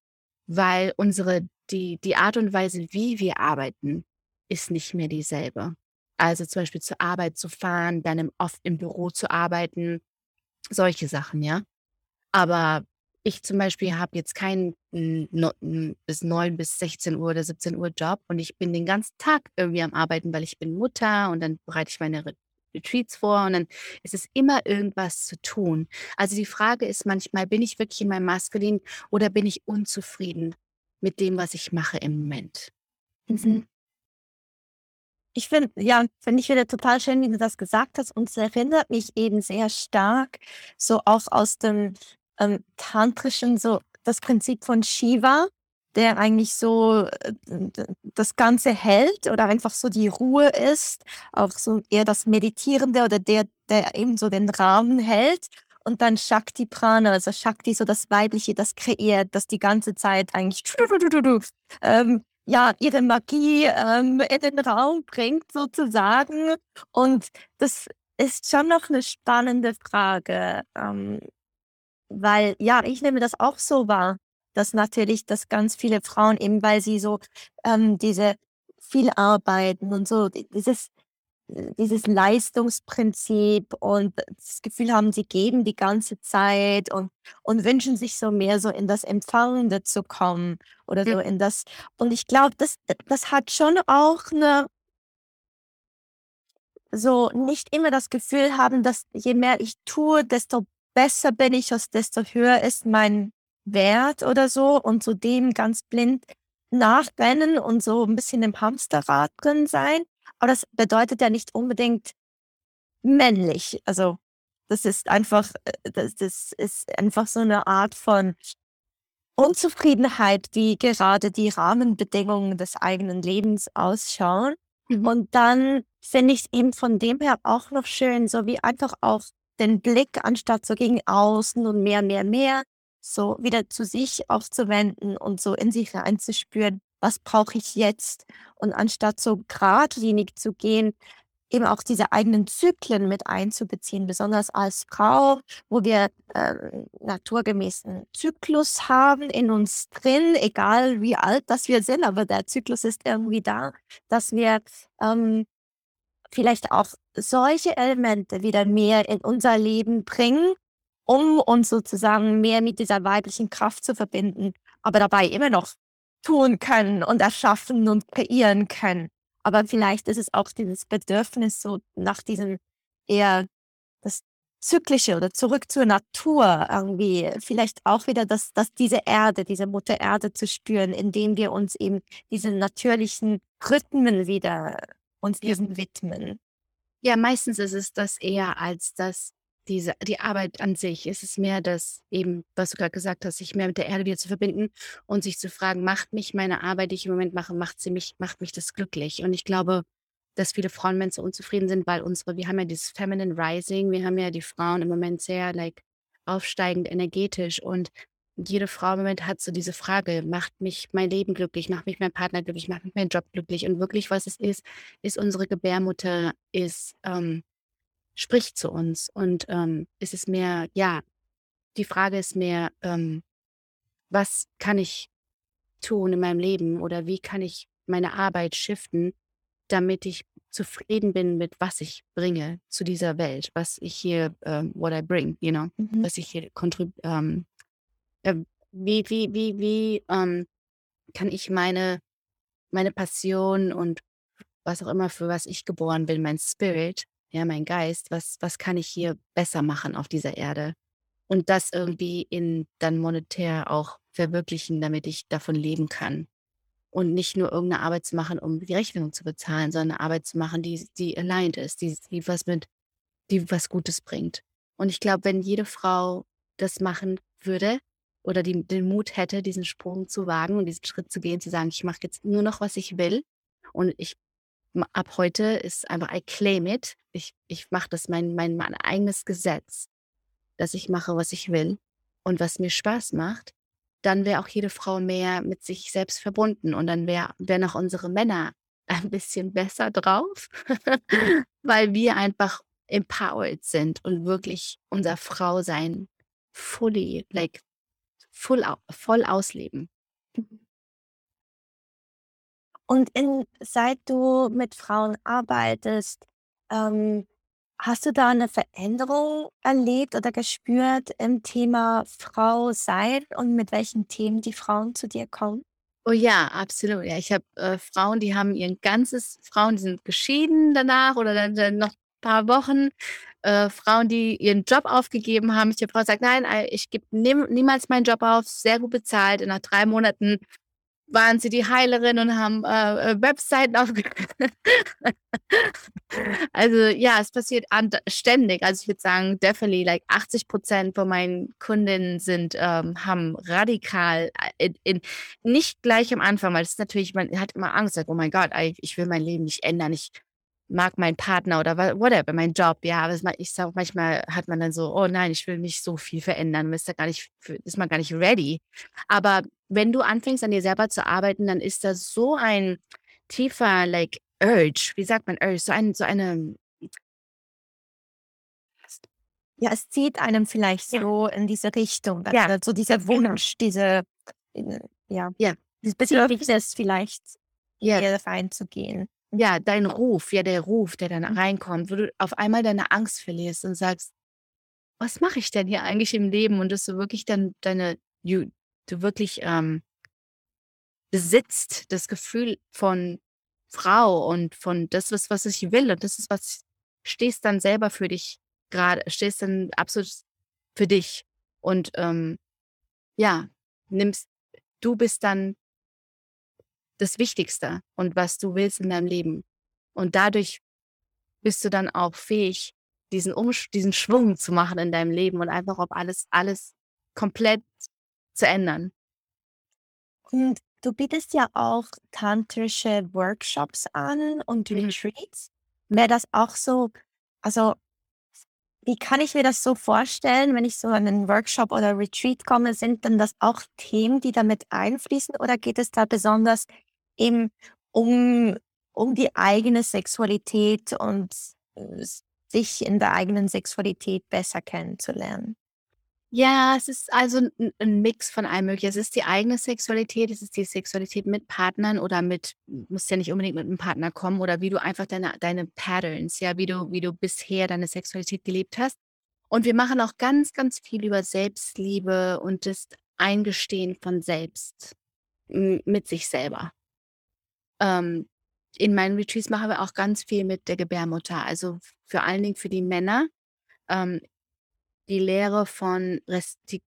weil unsere, die, die Art und Weise, wie wir arbeiten, ist nicht mehr dieselbe. Also zum Beispiel zur Arbeit zu fahren, dann im, oft im Büro zu arbeiten, solche Sachen, ja. Aber ich zum Beispiel habe jetzt keinen bis 9 bis 16 Uhr oder 17 Uhr Job und ich bin den ganzen Tag irgendwie am Arbeiten, weil ich bin Mutter und dann bereite ich meine Retreats vor und dann ist es immer irgendwas zu tun. Also die Frage ist manchmal, bin ich wirklich in meinem Maskulin oder bin ich unzufrieden mit dem, was ich mache im Moment? Mhm. Ich finde, ja, finde ich wieder total schön, wie du das gesagt hast. Und es erinnert mich eben sehr stark, so auch aus dem ähm, Tantrischen, so das Prinzip von Shiva, der eigentlich so äh, das Ganze hält oder einfach so die Ruhe ist, auch so eher das Meditierende oder der, der eben so den Rahmen hält. Und dann Shakti Prana, also Shakti, so das Weibliche, das kreiert, das die ganze Zeit eigentlich ähm, ja, ihre Magie ähm, in den Raum bringt, sozusagen. Und das ist schon noch eine spannende Frage, ähm, weil ja, ich nehme das auch so wahr, dass natürlich, dass ganz viele Frauen eben, weil sie so ähm, diese viel arbeiten und so, dieses dieses Leistungsprinzip und das Gefühl haben, sie geben die ganze Zeit und, und wünschen sich so mehr so in das Empfangende zu kommen oder so in das. Und ich glaube, das, das hat schon auch eine, so nicht immer das Gefühl haben, dass je mehr ich tue, desto besser bin ich, desto höher ist mein Wert oder so und so dem ganz blind nachrennen und so ein bisschen im Hamsterrad drin sein. Aber das bedeutet ja nicht unbedingt männlich. Also das ist einfach, äh, das, das ist einfach so eine Art von Unzufriedenheit, wie gerade die Rahmenbedingungen des eigenen Lebens ausschauen. Mhm. Und dann finde ich es eben von dem her auch noch schön, so wie einfach auch den Blick anstatt so gegen außen und mehr, mehr, mehr, so wieder zu sich aufzuwenden und so in sich reinzuspüren, was brauche ich jetzt? Und anstatt so geradlinig zu gehen, eben auch diese eigenen Zyklen mit einzubeziehen, besonders als Frau, wo wir ähm, naturgemäßen Zyklus haben in uns drin, egal wie alt das wir sind, aber der Zyklus ist irgendwie da, dass wir ähm, vielleicht auch solche Elemente wieder mehr in unser Leben bringen, um uns sozusagen mehr mit dieser weiblichen Kraft zu verbinden, aber dabei immer noch tun können und erschaffen und kreieren können. Aber vielleicht ist es auch dieses Bedürfnis so nach diesem eher das Zyklische oder zurück zur Natur irgendwie, vielleicht auch wieder das, das diese Erde, diese Mutter Erde zu spüren, indem wir uns eben diesen natürlichen Rhythmen wieder uns diesen widmen. Ja, meistens ist es das eher als das diese, die Arbeit an sich. Es ist mehr das eben, was du gerade gesagt hast, sich mehr mit der Erde wieder zu verbinden und sich zu fragen, macht mich meine Arbeit, die ich im Moment mache, macht sie mich, macht mich das glücklich? Und ich glaube, dass viele Frauen Moment so unzufrieden sind, weil unsere, wir haben ja dieses Feminine Rising, wir haben ja die Frauen im Moment sehr like aufsteigend energetisch und jede Frau im Moment hat so diese Frage, macht mich mein Leben glücklich, macht mich mein Partner glücklich, macht mich mein Job glücklich. Und wirklich, was es ist, ist unsere Gebärmutter, ist ähm, spricht zu uns. Und ähm, es ist mehr, ja, die Frage ist mehr, ähm, was kann ich tun in meinem Leben oder wie kann ich meine Arbeit shiften, damit ich zufrieden bin mit, was ich bringe zu dieser Welt, was ich hier, ähm, what I bring, you know, Mhm. was ich hier kontrib ähm, äh, wie wie wie wie, ähm, kann ich meine meine Passion und was auch immer, für was ich geboren bin, mein Spirit, ja, mein Geist, was was kann ich hier besser machen auf dieser Erde? Und das irgendwie in dann monetär auch verwirklichen, damit ich davon leben kann. Und nicht nur irgendeine Arbeit zu machen, um die Rechnung zu bezahlen, sondern 'ne Arbeit zu machen, die die aligned ist, die die was mit die was Gutes bringt. Und ich glaube, wenn jede Frau das machen würde oder die den Mut hätte, diesen Sprung zu wagen und diesen Schritt zu gehen, zu sagen: „Ich mache jetzt nur noch, was ich will und ich ab heute ist einfach I claim it. Ich ich mache das mein mein mein eigenes Gesetz, dass ich mache, was ich will und was mir Spaß macht“, dann wäre auch jede Frau mehr mit sich selbst verbunden und dann wär wären auch unsere Männer ein bisschen besser drauf, weil wir einfach empowered sind und wirklich unser Frausein fully, like au voll ausleben. Und in seit du mit Frauen arbeitest, ähm, hast du da 'ne Veränderung erlebt oder gespürt im Thema Frau sein und mit welchen Themen die Frauen zu dir kommen? Oh ja, absolut. Ja, ich habe, äh, Frauen, die haben ihr ganzes Frauen, die sind geschieden danach oder dann dann noch paar Wochen. Äh, Frauen, die ihren Job aufgegeben haben. Ich habe Frau gesagt: „Nein, ei ich gebe niemals meinen Job auf“, sehr gut bezahlt. Und nach 3 Monaten waren sie die Heilerin und haben, äh, äh, Webseiten aufge Also, ja, es passiert ständig. Also, ich würde sagen, definitely like 80 % von meinen Kundinnen sind, ähm haben radikal, a in in nicht gleich am Anfang, weil das ist natürlich man hat immer Angst, sagt: „Oh mein Gott, ey, ich will mein Leben nicht ändern. Ich mag meinen Partner oder whatever, meinen Job“, ja. Aber das ich sage manchmal hat man dann so: „Oh nein, ich will nicht so viel verändern.“ Man ist da gar nicht ist man gar nicht ready. Aber wenn du anfängst, an dir selber zu arbeiten, dann ist da so ein tiefer, like, Urge, wie sagt man Urge? So ein so eine Ja, es zieht einem vielleicht Ja. so in diese Richtung, Ja. also, so dieser Genau. Wunsch, diese äh, ja, Ja. dieses Bedürfnis vielleicht, Ja. hier reinzugehen. Ja, dein Ruf, ja, der Ruf, der dann reinkommt, wo du auf einmal deine Angst verlierst und sagst: „Was mache ich denn hier eigentlich im Leben?“ Und dass du wirklich dann deine you du wirklich, ähm besitzt das Gefühl von Frau und von das ist, was ich will und das ist, was stehst dann selber für dich grade stehst dann absolut für dich und, ähm, ja, nimmst du bist dann das Wichtigste und was du willst in deinem Leben. Und dadurch bist du dann auch fähig, diesen Umsch diesen Schwung zu machen in deinem Leben und einfach auf alles alles komplett zu ändern. Und du bietest ja auch tantrische Workshops an und Mhm. Retreats. Wäre das auch so also, wie kann ich mir das so vorstellen, wenn ich so an 'nen Workshop oder Retreat komme? Sind denn das auch Themen, die da mit einfließen oder geht es da besonders eben um um die eigene Sexualität und sich in der eigenen Sexualität besser kennenzulernen? Ja, es ist also 'n 'n Mix von allem Möglichen. Es ist die eigene Sexualität, es ist die Sexualität mit Partnern oder mit muss ja nicht unbedingt mit 'nem Partner kommen oder wie du einfach deine deine Patterns, ja, wie du wie du bisher deine Sexualität gelebt hast. Und wir machen auch ganz, ganz viel über Selbstliebe und das Eingestehen von selbst mit sich selber. Ähm, in meinen Retreats machen wir auch ganz viel mit der Gebärmutter, also, vor allen Dingen für die Männer, ähm, die Lehre von res die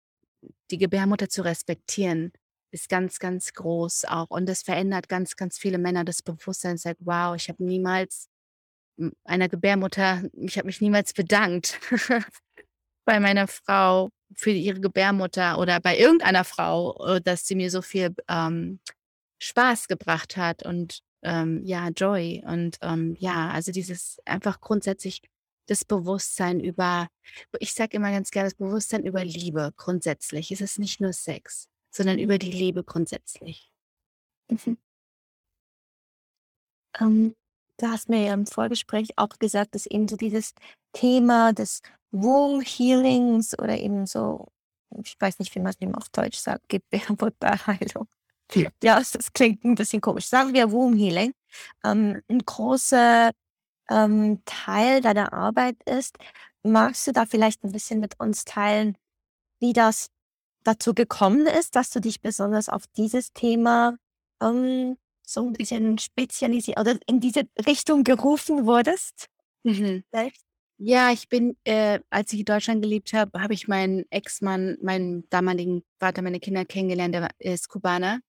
die Gebärmutter zu respektieren, ist ganz, ganz groß auch. Und das verändert ganz, ganz viele Männer das Bewusstsein, sagt: „Wow, ich habe niemals einer Gebärmutter ich habe mich niemals bedankt bei meiner Frau für ihre Gebärmutter oder bei irgendeiner Frau, äh, dass sie mir so viel, ähm, Spaß gebracht hat und, ähm, ja, Joy.“ Und, ähm, ja, also, dieses einfach grundsätzlich das Bewusstsein über ich sage immer ganz gerne, das Bewusstsein über Liebe grundsätzlich. Es ist nicht nur Sex, sondern über die Liebe grundsätzlich. Mhm. Ähm, du hast mir ja im Vorgespräch auch gesagt, dass eben so dieses Thema des Womb Healings oder eben so ich weiß nicht, wie man's eben auf Deutsch sagt, Gebärmutterheilung. Ja, das klingt 'n bisschen komisch. Sagen wir Womb Healing, ähm, 'n großer ähm, Teil deiner Arbeit ist. Magst du da vielleicht ein bisschen mit uns teilen, wie das dazu gekommen ist, dass du dich besonders auf dieses Thema ähm, so ein bisschen spezialisiert oder in diese Richtung gerufen wurdest? Mhm. Ja, ich bin, äh, als ich in Deutschland gelebt habe, habe ich meinen Ex-Mann, meinen damaligen Vater meine Kinder kennengelernt, der ist Kubaner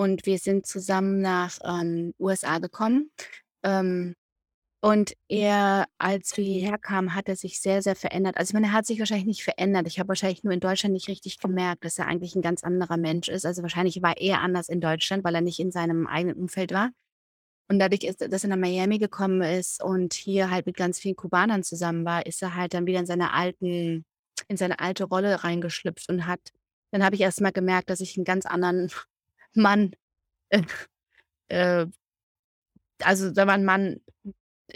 und wir sind zusammen nach, ähm, USA gekommen. Ähm, und er, als wir hierher kamen, hat er sich sehr, sehr verändert. Also, ich meine, er hat sich wahrscheinlich nicht verändert. Ich habe wahrscheinlich nur in Deutschland nicht richtig gemerkt, dass er eigentlich ein ganz anderer Mensch ist. Also, wahrscheinlich war er anders in Deutschland, weil er nicht in seinem eigenen Umfeld war. Und dadurch ist dass er nach Miami gekommen ist und hier halt mit ganz vielen Kubanern zusammen war, ist er halt dann wieder in seine alten in seine alte Rolle reingeschlüpft und hat dann habe ich erst mal gemerkt, dass ich 'n ganz anderen Mann, äh, äh also, da war 'n Mann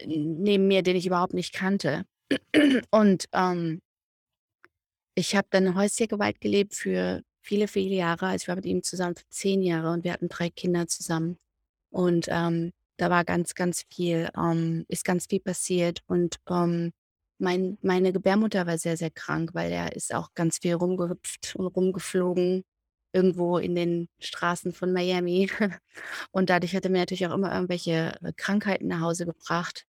neben mir, den ich überhaupt nicht kannte. Und, ähm ich habe dann häusliche Gewalt gelebt für viele, viele Jahre. Also, ich war mit ihm zusammen für 10 Jahre und wir hatten 3 Kinder zusammen. Und, ähm, da war ganz, ganz viel ähm, ist ganz viel passiert und, ähm, mein meine Gebärmutter war sehr, sehr krank, weil er ist auch ganz viel rumgehüpft und rumgeflogen irgendwo in den Straßen von Miami. Und dadurch hat er mir natürlich auch immer irgendwelche, äh, Krankheiten nach Hause gebracht.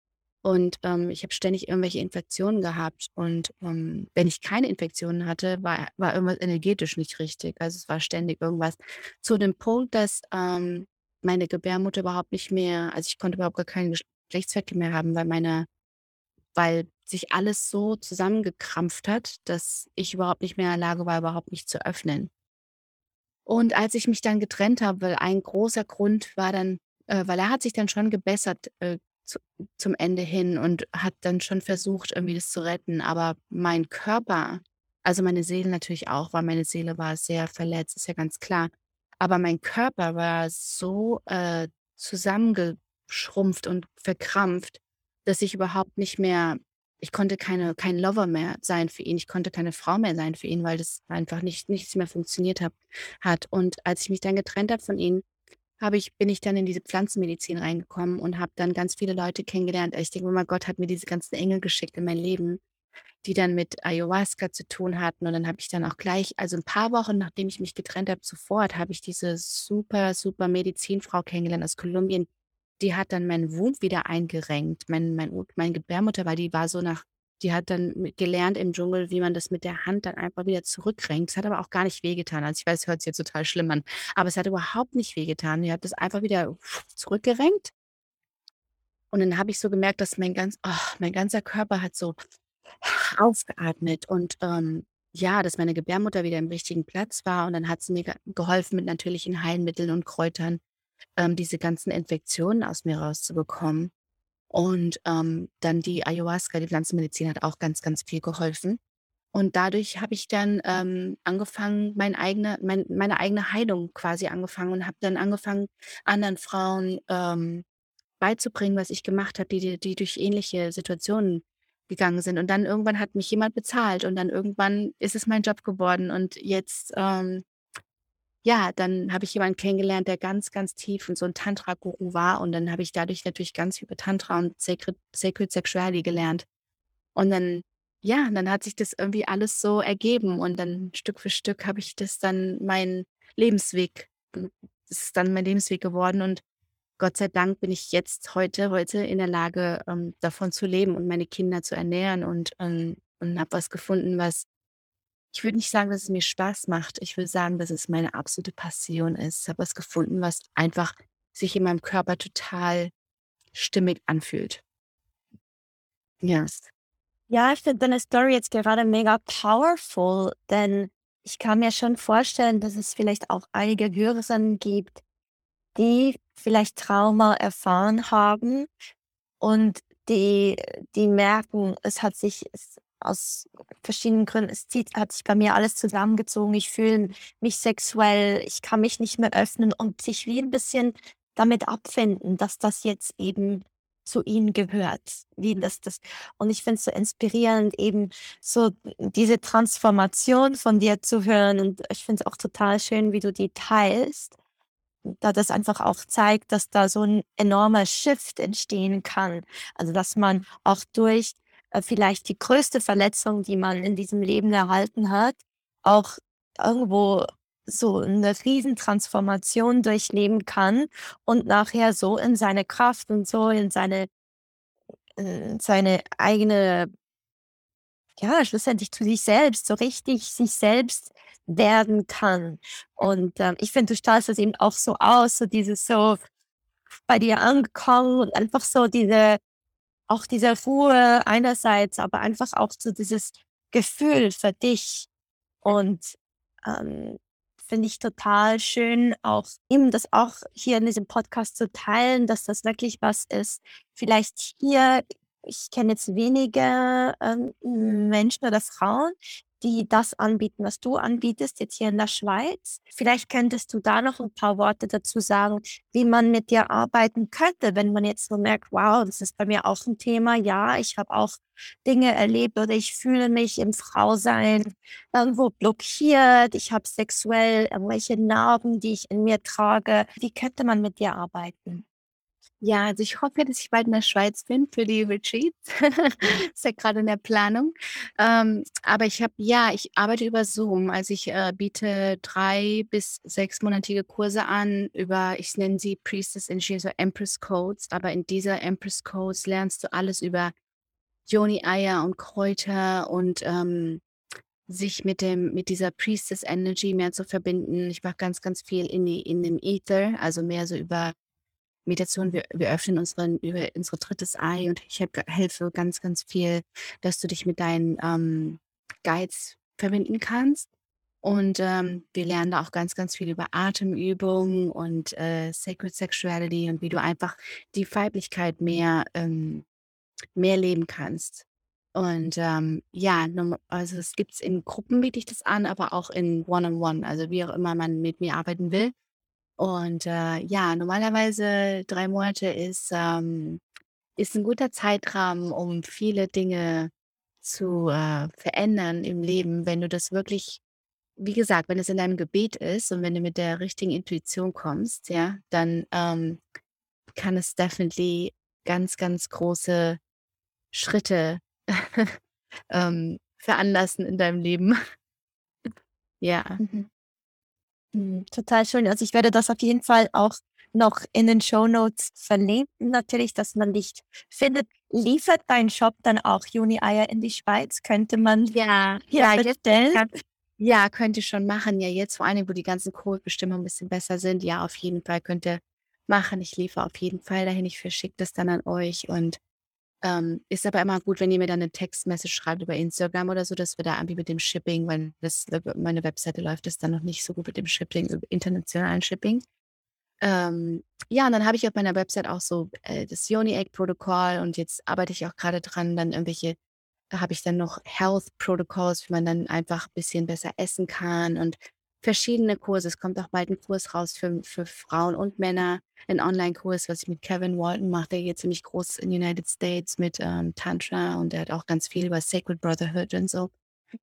Und, ähm, ich habe ständig irgendwelche Infektionen gehabt und, ähm, wenn ich keine Infektionen hatte, war war irgendwas energetisch nicht richtig. Also, es war ständig irgendwas. Zu dem Punkt, dass, ähm, meine Gebärmutter überhaupt nicht mehr also, ich konnte überhaupt gar keinen Geschlechtsverkehr mehr haben, weil meine weil sich alles so zusammengekrampft hat, dass ich überhaupt nicht mehr in der Lage war, überhaupt mich zu öffnen. Und als ich mich dann getrennt habe, weil ein großer Grund war dann äh, weil er hat sich dann schon gebessert, äh, zu zum Ende hin und hat dann schon versucht, irgendwie das zu retten. Aber mein Körper, also meine Seele natürlich auch, weil meine Seele war sehr verletzt, ist ja ganz klar. Aber mein Körper war so, äh, zusammengeschrumpft und verkrampft, dass ich überhaupt nicht mehr ich konnte keine kein Lover mehr sein für ihn. Ich konnte keine Frau mehr sein für ihn, weil das einfach nicht nichts mehr funktioniert hat hat. Und als ich mich dann getrennt habe von ihm, habe ich bin ich dann in diese Pflanzenmedizin reingekommen und habe dann ganz viele Leute kennengelernt. Ich denke immer, Gott hat mir diese ganzen Engel geschickt in mein Leben, die dann mit Ayahuasca zu tun hatten. Und dann habe ich dann auch gleich also ein paar Wochen, nachdem ich mich getrennt habe, sofort habe ich diese super, super Medizinfrau kennengelernt aus Kolumbien. Die hat dann meinen Wund wieder eingerenkt, mein mein U meine Gebärmutter, weil die war so nach die hat dann gelernt im Dschungel, wie man das mit der Hand dann einfach wieder zurückrenkt. Es hat aber auch gar nicht wehgetan. Also, ich weiß, es hört sich jetzt total schlimm an, aber es hat überhaupt nicht wehgetan. Die hat das einfach wieder zurückgerenkt und dann habe ich so gemerkt, dass mein ganz oh, mein ganzer Körper hat so aufgeatmet und, ähm, ja, dass meine Gebärmutter wieder im richtigen Platz war und dann hat sie mir ge geholfen mit natürlichen Heilmitteln und Kräutern, ähm, diese ganzen Infektionen aus mir rauszubekommen. Und, ähm, dann die Ayahuasca, die Pflanzenmedizin hat auch ganz, ganz viel geholfen. Und dadurch habe ich dann, ähm, angefangen, mein eigene mein meine eigene Heilung quasi angefangen und habe dann angefangen, anderen Frauen, ähm, beizubringen, was ich gemacht habe, die die durch ähnliche Situationen gegangen sind. Und dann irgendwann hat mich jemand bezahlt und dann irgendwann ist es mein Job geworden und jetzt, ähm ja, dann habe ich jemanden kennengelernt, der ganz, ganz tief in so 'n Tantra-Guru war und dann habe ich dadurch natürlich ganz viel über Tantra und Sacred Sacred Sexuality gelernt. Und dann ja, dann hat sich das irgendwie alles so ergeben und dann Stück für Stück habe ich das dann mein Lebensweg das ist dann mein Lebensweg geworden und Gott sei Dank bin ich jetzt heute heute in der Lage, ähm, davon zu leben und meine Kinder zu ernähren und, ähm und habe was gefunden, was ich würde nicht sagen, dass es mir Spaß macht. Ich würde sagen, dass es meine absolute Passion ist. Ich habe was gefunden, was einfach sich in meinem Körper total stimmig anfühlt. Yes. Ja, ich finde deine Story jetzt gerade mega powerful, denn ich kann mir schon vorstellen, dass es vielleicht auch einige Hörerinnen gibt, die vielleicht Trauma erfahren haben und die die merken, es hat sich es aus verschiedenen Gründen es zieht hat sich bei mir alles zusammengezogen. Ich fühle mich sexuell, ich kann mich nicht mehr öffnen und sich wie 'n bisschen damit abfinden, dass das jetzt eben zu ihnen gehört, wie das das und ich finde es so inspirierend, eben so diese Transformation von dir zu hören und ich finde es auch total schön, wie du die teilst. da das einfach auch zeigt, dass da so ein enormer Shift entstehen kann. Also, dass man auch durch, äh, vielleicht die größte Verletzung, die man in diesem Leben erhalten hat, auch irgendwo so eine Riesentransformation durchleben kann und nachher so in seine Kraft und so in seine äh, seine eigene ja, schlussendlich zu sich selbst, so richtig sich selbst werden kann. Und, ähm, ich finde, du strahlst das eben auch so aus, so dieses so bei dir angekommen und einfach so diese auch diese Ruhe einerseits, aber einfach auch so dieses Gefühl für dich. Und, ähm, finde ich total schön, auch eben das auch hier in diesem Podcast zu teilen, dass das wirklich was ist. Vielleicht hier ich kenne jetzt wenige, ähm, Menschen oder Frauen, die das anbieten, was du anbietest, jetzt hier in der Schweiz. Vielleicht könntest du da noch ein paar Worte dazu sagen, wie man mit dir arbeiten könnte, wenn man jetzt so merkt: „Wow, das ist bei mir auch ein Thema. Ja, ich habe auch Dinge erlebt oder ich fühle mich im Frausein irgendwo blockiert. Ich habe sexuell irgendwelche Narben, die ich in mir trage.“ Wie könnte man mit dir arbeiten? Ja, also ich hoffe, dass ich bald in der Schweiz bin für die Retreats. Ist ja gerade in der Planung. Ähm, aber ich habe ja, ich arbeite über Zoom. Also ich, äh, biete 3 bis sechsmonatige Kurse an über ich nenne sie Priestess Energy, so Empress Codes. Aber in dieser Empress Codes lernst du alles über Yoni-Eier und Kräuter und, ähm, sich mit dem mit dieser Priestess Energy mehr zu verbinden. Ich mache ganz, ganz viel in die in dem Äther, also mehr so über Meditation, wir wir öffnen unseren über unser drittes Ei und ich help helfe ganz, ganz viel, dass du dich mit deinen, ähm, Guides verbinden kannst. Und, ähm, wir lernen da auch ganz, ganz viel über Atemübungen und, äh, Sacred Sexuality und wie du einfach die Weiblichkeit mehr, ähm mehr leben kannst. Und, ähm, ja, also, es gibt's in Gruppen biete ich das an, aber auch in One-on-One, also wie auch immer man mit mir arbeiten will. Und, äh, ja, normalerweise 3 Monate ist, ähm ist ein guter Zeitrahmen, um viele Dinge zu, äh, verändern im Leben, wenn du das wirklich wie gesagt, wenn es in deinem Gebet ist und wenn du mit der richtigen Intuition kommst, ja, dann, ähm, kann es definitely ganz, ganz große Schritte, ähm, veranlassen in deinem Leben. Ja. Mhm. Mhm, total schön. Also, ich werde das auf jeden Fall auch noch in den Shownotes verlinken natürlich, dass man dich findet. Liefert dein Shop dann auch Juni-Eier in die Schweiz? Könnte man Ja, hier ja, jetzt bestellen? ganz ja, könnt ihr schon machen. Ja, jetzt vor Dingen, wo die ganzen Codebestimmungen 'n bisschen besser sind. Ja, auf jeden Fall könnt ihr machen. Ich liefere auf jeden Fall dahin. Ich verschicke das dann an euch und ähm, ist aber immer gut, wenn ihr mir dann 'ne Text-Message schreibt über Instagram oder so, dass wir da irgendwie mit dem Shipping weil das äh, meine Webseite läuft das dann noch nicht so gut mit dem Shipping, internationalen Shipping. Ähm, ja, und dann habe ich auf meiner Website auch so, äh, das Yoni Egg Protokoll und jetzt arbeite ich auch grade dran, dann irgendwelche da habe ich dann noch Health Protocols, wie man dann einfach bisschen besser essen kann und verschiedene Kurse. Es kommt auch bald 'n Kurs raus für für Frauen und Männer, 'n Onlinekurs, was ich mit Kevin Walton mache, der hier ziemlich groß in United States mit, ähm, Tantra und der hat auch ganz viel über Sacred Brotherhood und so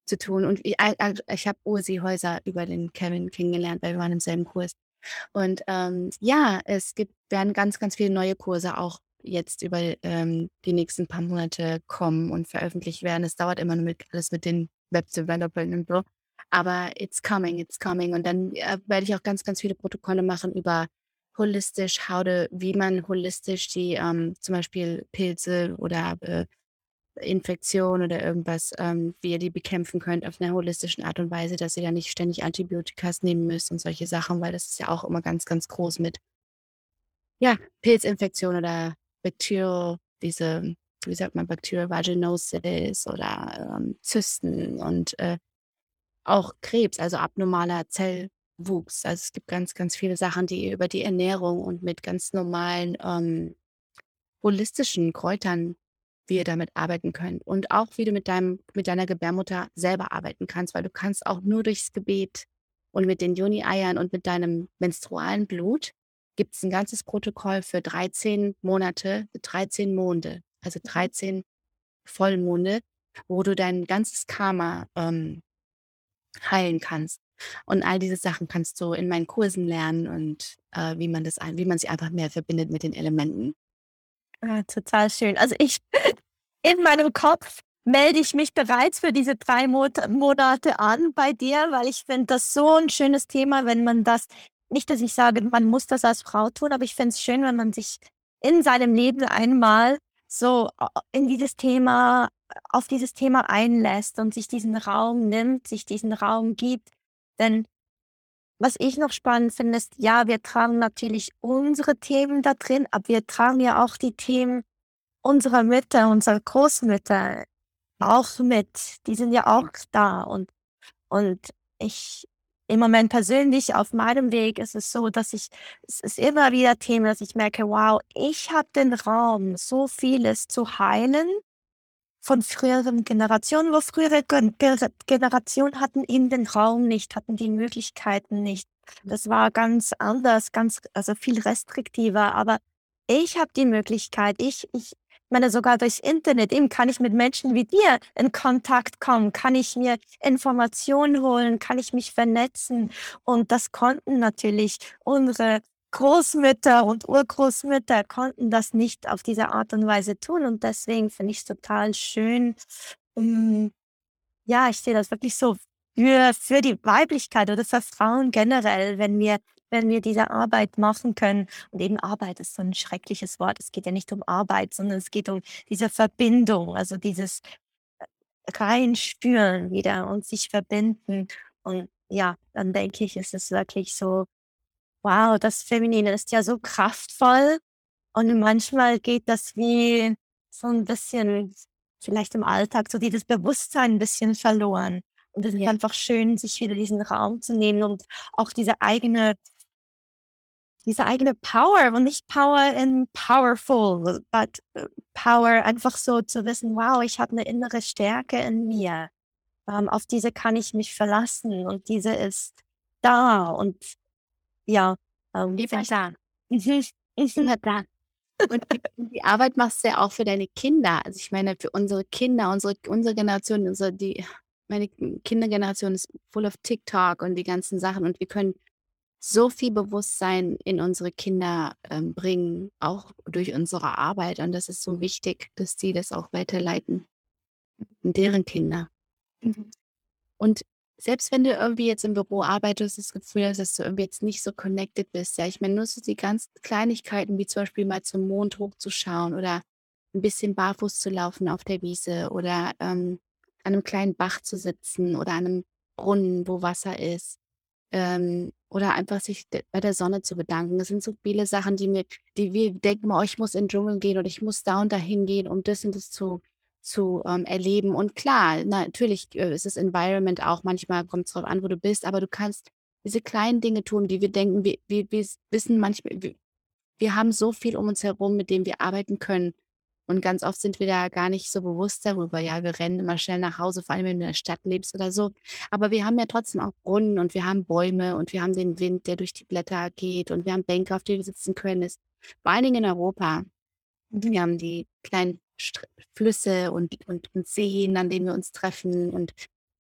zu tun. Und i al al ich habe Ursi Häuser über den Kevin kennengelernt, weil wir waren im selben Kurs. Und, ähm, ja, es gibt werden ganz, ganz viele neue Kurse auch jetzt über, ähm, die nächsten paar Monate kommen und veröffentlicht werden. Es dauert immer nur mit alles mit den Web-Developern und so. Aber it's coming, it's coming. Und dann, äh, werde ich auch ganz, ganz viele Protokolle machen über holistisch how to wie man holistisch die, ähm, zum Beispiel Pilze oder, äh, Infektion oder irgendwas, ähm, wie ihr die bekämpfen könnt auf 'ner holistischen Art und Weise, dass ihr da nicht ständig Antibiotikas nehmen müsst und solche Sachen, weil das ist ja auch immer ganz, ganz groß mit ja, Pilzinfektion oder Bacterial diese wie sagt man, Bacterial Vaginosis oder, ähm, Zysten und, äh, auch Krebs, also abnormaler Zellwuchs. Also, es gibt ganz, ganz viele Sachen, die über die Ernährung und mit ganz normalen, ähm, holistischen Kräutern wie ihr damit arbeiten könnt. Und auch wie du mit deinem mit deiner Gebärmutter selber arbeiten kannst, weil du kannst auch nur durchs Gebet und mit den Juni-Eiern und mit deinem menstrualen Blut gibt's 'n ganzes Protokoll für 13 Monate, 13 Monde, also Mhm. 13 Vollmonde, wo du dein ganzes Karma, ähm, heilen kannst. Und all diese Sachen kannst du in meinen Kursen lernen und äh, wie man das wie man sich einfach mehr verbindet mit den Elementen. Ah, total schön. Also ich in meinem Kopf melde ich mich bereits für diese drei Mot Monate an bei dir, weil ich finde das so ein schönes Thema, wenn man das nicht, dass ich sage, man muss das als Frau tun, aber ich finde es schön, wenn man sich in seinem Leben einmal so in dieses Thema auf dieses Thema einlässt und sich diesen Raum nimmt, sich diesen Raum gibt. Denn was ich noch spannend finde, ist, ja, wir tragen natürlich unsere Themen da drin, aber wir tragen ja auch die Themen unserer Mütter, unserer Großmütter auch mit. Die sind ja auch da. Und, und ich im Moment persönlich auf meinem Weg ist es so, dass ich, es ist immer wieder Thema, dass ich merke, wow, ich habe den Raum, so vieles zu heilen von früheren Generationen, wo frühere Gen Generationen hatten eben den Raum nicht, hatten die Möglichkeiten nicht. Das war ganz anders, ganz, also viel restriktiver. Aber ich habe die Möglichkeit, ich, ich meine, sogar durchs Internet, eben kann ich mit Menschen wie dir in Kontakt kommen, kann ich mir Informationen holen, kann ich mich vernetzen. Und das konnten natürlich unsere Großmütter und Urgroßmütter konnten das nicht auf diese Art und Weise tun und deswegen finde ich es total schön. Hm, ja, ich sehe das wirklich so für für die Weiblichkeit oder für Frauen generell, wenn wir wenn wir diese Arbeit machen können. Und eben Arbeit ist so ein schreckliches Wort. Es geht ja nicht um Arbeit, sondern es geht um diese Verbindung, also dieses äh, Reinspüren wieder und sich verbinden. Und ja, dann denke ich, ist es wirklich so Wow, das Feminine ist ja so kraftvoll und manchmal geht das wie so ein bisschen vielleicht im Alltag so dieses Bewusstsein ein bisschen verloren. Und es ist Ja. einfach schön, sich wieder diesen Raum zu nehmen und auch diese eigene diese eigene Power und nicht Power in powerful, but äh, Power einfach so zu wissen: „Wow, ich habe eine innere Stärke in mir. Ähm, auf diese kann ich mich verlassen und diese ist da.“ Und ja, ähm, vielleicht da, mhm, mhm, immer da. Und die Arbeit machst du ja auch für deine Kinder. Also, ich meine, für unsere Kinder, unsere unsere Generation, unsere die meine Kindergeneration ist full of TikTok und die ganzen Sachen und wir können so viel Bewusstsein in unsere Kinder, ähm, bringen, auch durch unsere Arbeit und das ist so wichtig, dass die das auch weiterleiten deren Kinder. mhm. Und selbst wenn du irgendwie jetzt im Büro arbeitest, das Gefühl hast, dass du irgendwie jetzt nicht so connected bist, ja, ich meine, nur so die ganzen Kleinigkeiten, wie zum Beispiel mal zum Mond hochzuschauen oder ein bisschen barfuß zu laufen auf der Wiese oder ähm, an einem kleinen Bach zu sitzen oder an einem Brunnen, wo Wasser ist. Ähm, oder einfach sich bei der Sonne zu bedanken. Das sind so viele Sachen, die mir die wir denken: „Oh, ich muss in den Dschungel gehen oder ich muss da und dahin gehen, um das und das zu zu, ähm, erleben.“ Und klar, natürlich, äh, ist das Environment auch manchmal kommt es drauf an, wo du bist, aber du kannst diese kleinen Dinge tun, die wir denken, wir wir wir wissen manchmal wir wir haben so viel um uns herum, mit dem wir arbeiten können. Und ganz oft sind wir da gar nicht so bewusst darüber. Ja, wir rennen immer schnell nach Hause, vor allem wenn du in der Stadt lebst oder so. Aber wir haben ja trotzdem auch Brunnen und wir haben Bäume und wir haben den Wind, der durch die Blätter geht und wir haben Bänke, auf denen wir sitzen können. Vor allen Dingen in Europa. Wir haben die kleinen Str Flüsse und, und, und Seen, an denen wir uns treffen. Und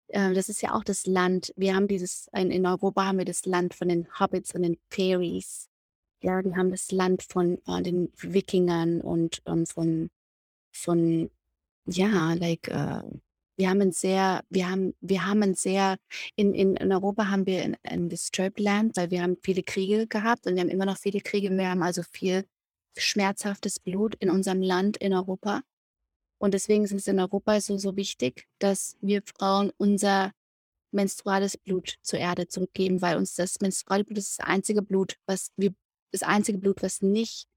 äh, das ist ja auch das Land. Wir haben dieses, in, in Europa haben wir das Land von den Hobbits und den Fairies. Ja, die haben das Land von äh, den Wikingern und ähm, von, von, ja, like, äh, wir haben ein sehr, wir haben, wir haben ein sehr, in, in, in Europa haben wir ein, ein Disturbed Land, weil wir haben viele Kriege gehabt und wir haben immer noch viele Kriege. Wir haben also viel schmerzhaftes Blut in unserem Land in Europa. Und deswegen ist es in Europa so, so wichtig, dass wir Frauen unser menstruales Blut zur Erde zurückgeben, weil uns das Menstrualblut ist das einzige Blut, was wir das einzige Blut, was nicht,